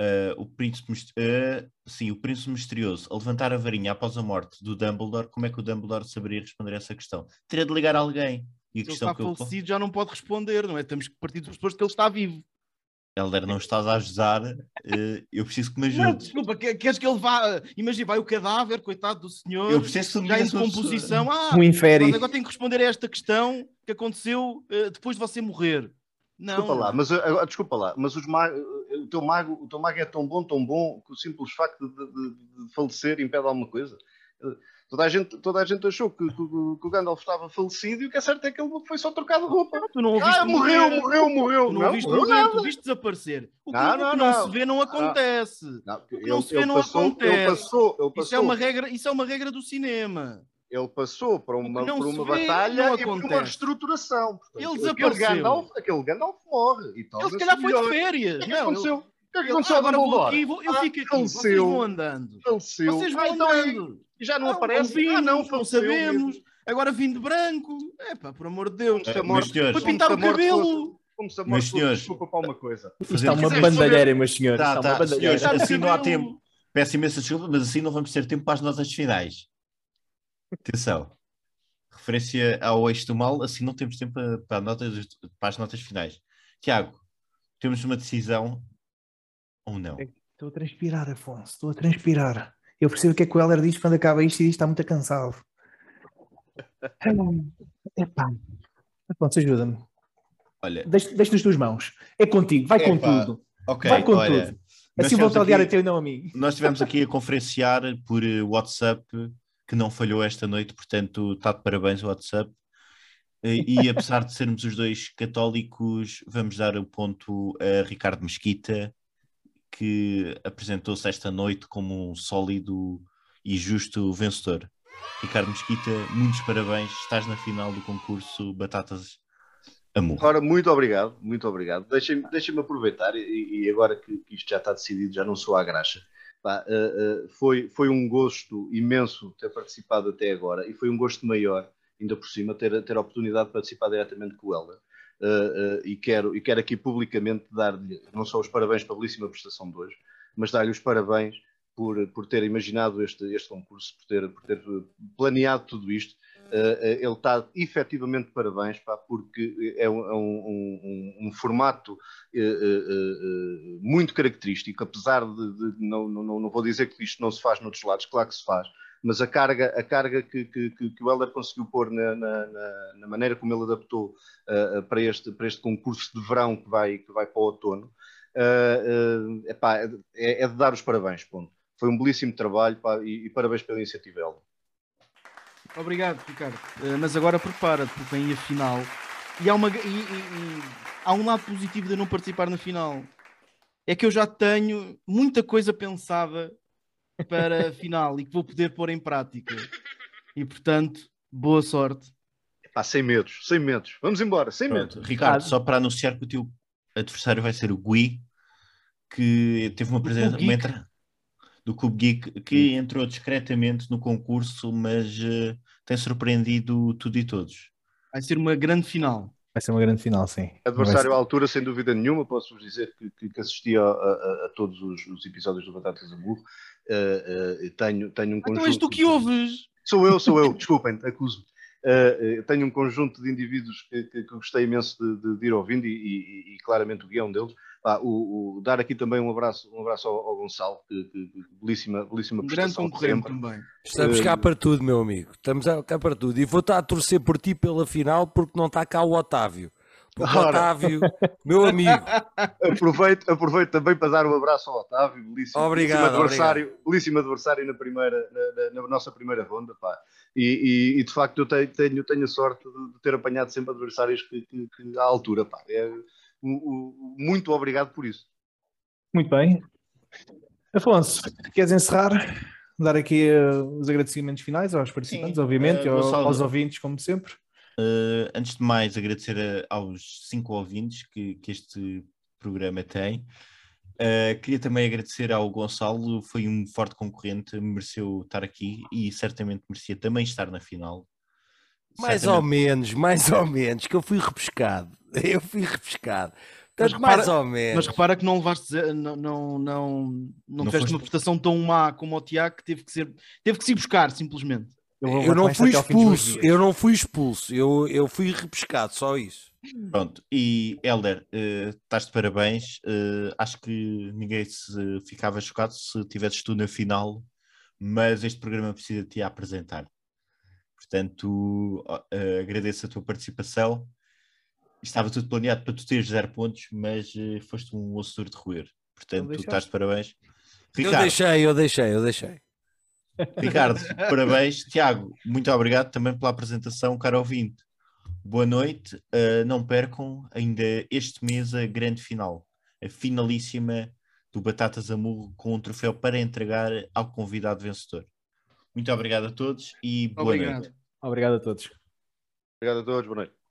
uh, o, príncipe, uh, sim, o príncipe misterioso a levantar a varinha após a morte do Dumbledore, como é que o Dumbledore saberia responder a essa questão? Teria de ligar a alguém. E a Se ele questão está que eu falecido, já não pode responder, não é? Temos que partir do pressuposto que ele está vivo. Helder, não estás a ajudar, uh, eu preciso que me Não, ajudes. desculpa, que- queres que ele vá. Imagina, vai o cadáver, coitado do senhor, Eu preciso que já em decomposição. Ah, Um infere. agora tenho que responder a esta questão que aconteceu eh, depois de você morrer. Não. Desculpa lá, mas, desculpa lá, mas os ma- uh, o, teu mago, o teu mago é tão bom, tão bom, que o simples facto de, de- de falecer impede alguma coisa. Uh, Toda a gente, toda a gente achou que, que o- que o Gandalf estava falecido e o que é certo é que ele foi só trocado de roupa. Tu não ouviste Ah, morreu, morrer. morreu, morreu. Tu não, Não, ouviste morreu morrer, tu viste desaparecer. O que Não, o que não, não, não. se vê não acontece. Não, que ele, não se vê ele não passou, ele acontece. passou, ele Isso é, passou, uma regra, isso é uma regra do cinema. Ele passou por uma, não por uma vê, batalha não e por uma reestruturação. Portanto, Ele aquele desapareceu. Gandalf, aquele Gandalf morre. E Ele se calhar foi de O férias. que é que Não, ele- aconteceu? O que é que ele- aconteceu ah, a Dumbledore? aqui, vou- eu Ah, fico aqui. Vocês faleceu. vão andando. Faleceu. Vocês Ah, vão então é- andando. E já não, Não, aparece. não vimos, ah, não, não sabemos. mesmo. Agora vim de branco. É pá, por amor de Deus. A Mas, morte- senhores, Foi pintar se o cabelo. fosse- Como se a morte senhores, desculpa para uma coisa. Isto está Fazendo- uma bandalheira, meus senhores. Tá, está tá, uma bandalheira. senhores, o assim não há tempo. Peço imensa desculpa, mas assim não vamos ter tempo para as notas finais. Atenção. Referência ao eixo do mal, assim não temos tempo para, notas, para as notas finais. Tiago, temos uma decisão ou não? Estou a transpirar, Afonso. Estou a transpirar. Eu percebo o que é que o Heller diz quando acaba isto e diz que está muito cansado. [LAUGHS] Epá. Afonso, ajuda-me. Olha, Deixa, deixa nas tuas mãos. É contigo, vai com Epá, tudo. ok, vai com olha, tudo. Assim vou tivemos odiar a teu e não a mim. Nós estivemos aqui a conferenciar por eh, WhatsApp, que não falhou esta noite, portanto, está de parabéns o WhatsApp. E apesar de sermos os dois católicos, vamos dar o ponto a Ricardo Mesquita, que apresentou-se esta noite como um sólido e justo vencedor. Ricardo Mesquita, muitos parabéns, estás na final do concurso Batatas Amor. Ora, muito obrigado, muito obrigado. Deixem-me deixem aproveitar, e, e agora que, que isto já está decidido, já não sou à graxa. Pá, eh, eh, foi, foi um gosto imenso ter participado até agora e foi um gosto maior, ainda por cima, ter, ter a oportunidade de participar diretamente com o Helder. Eh, eh, e, quero, e quero aqui publicamente dar-lhe não só os parabéns pela belíssima prestação de hoje, mas dar-lhe os parabéns por, por ter imaginado este, este concurso, por ter, por ter planeado tudo isto. Uh, uh, ele está efetivamente parabéns, pá, porque é um, é um- um- um formato uh, uh, uh, muito característico, apesar de, de- não, não, não vou dizer que isto não se faz noutros lados, claro que se faz, mas a carga, a carga que, que, que, o Helder conseguiu pôr na, na, na- maneira como ele adaptou para, este, para este concurso de verão que vai, que vai para o outono, epá, é, é de dar os parabéns, ponto. Foi um belíssimo trabalho pá, e, e parabéns pela iniciativa, Helder. Obrigado, Ricardo. Eh, mas agora prepara-te, porque vem a final. E há, uma, e- e- e há um lado positivo de eu não participar na final. É que eu já tenho muita coisa pensada para a final e que vou poder pôr em prática. E portanto, boa sorte. Sem medos, sem medos. Vamos embora, sem medos. Ricardo, só para anunciar que o teu adversário vai ser o Gui, que teve uma presença uma entra- do Cube Geek, que entrou discretamente no concurso, mas eh, tem surpreendido tudo e todos. Vai ser uma grande final. Vai ser uma grande final, sim. Adversário à altura, sem dúvida nenhuma, posso-vos dizer que, que, que assisti a, a- a todos os, os episódios do Batatas a Burro. Eh, eh, tenho, tenho um Então conjunto. és tu que ouves. Sou eu, sou eu, [LAUGHS] desculpem, acuso-me. Eh, tenho um conjunto de indivíduos que, que- que gostei imenso de, de- de ir ouvindo e, e- e claramente o guião deles. Pá, o, o- dar aqui também um abraço, um abraço ao, ao Gonçalo, que, que- que belíssima, belíssima Um grande concorrente também. Estamos cá para tudo, meu amigo. Estamos cá para tudo. E vou estar a torcer por ti pela final porque não está cá o Otávio. Porque o Ora. Otávio, meu amigo, [LAUGHS] Aproveito, aproveito também para dar um abraço ao Otávio, belíssimo, Obrigado, belíssimo adversário, belíssimo adversário na, primeira, na, na- na nossa primeira ronda. Pá. E, e- e, de facto eu tenho, tenho, tenho a sorte de, ter apanhado sempre adversários que, que- que à altura. Pá. É, muito obrigado por isso. Muito bem. Afonso, queres encerrar? Dar aqui eh, os agradecimentos finais aos participantes, Sim. obviamente, ao- Gonçalo. aos ouvintes, como sempre. Eh, antes de mais, agradecer a- aos cinco ouvintes que, que este programa tem. Eh, queria também agradecer ao Gonçalo, foi um forte concorrente, mereceu estar aqui e certamente merecia também estar na final. Mais ou menos, mais ou menos, que eu fui repescado. [LAUGHS] Eu fui repescado. Mas Tanto repara- mais ou menos. Mas repara que não levaste, não, não, não, não, foste- uma prestação tão má como o Tiago que teve que, ser, teve que se ir buscar, simplesmente. vou Eu não fui expulso, eu não fui expulso, eu, eu fui repescado, só isso. Pronto, e Helder, eh, estás de parabéns. Eh, acho que ninguém se ficava chocado se tivesses tu na final, mas este programa precisa de te apresentar. Portanto, eh, agradeço a tua participação. Estava tudo planeado para tu teres zero pontos, mas eh, foste um osso duro de roer. Portanto, tu estás de parabéns. Eu Ricardo, deixei, eu deixei, eu deixei. Ricardo, parabéns. [LAUGHS] Tiago, muito obrigado também pela apresentação, caro ouvinte. Boa noite. Uh, não percam ainda este mês a grande final, a finalíssima do Batatas Amurro com um troféu para entregar ao convidado vencedor. Muito obrigado a todos e boa Obrigado. noite. Obrigado a todos. Obrigado a todos, boa noite.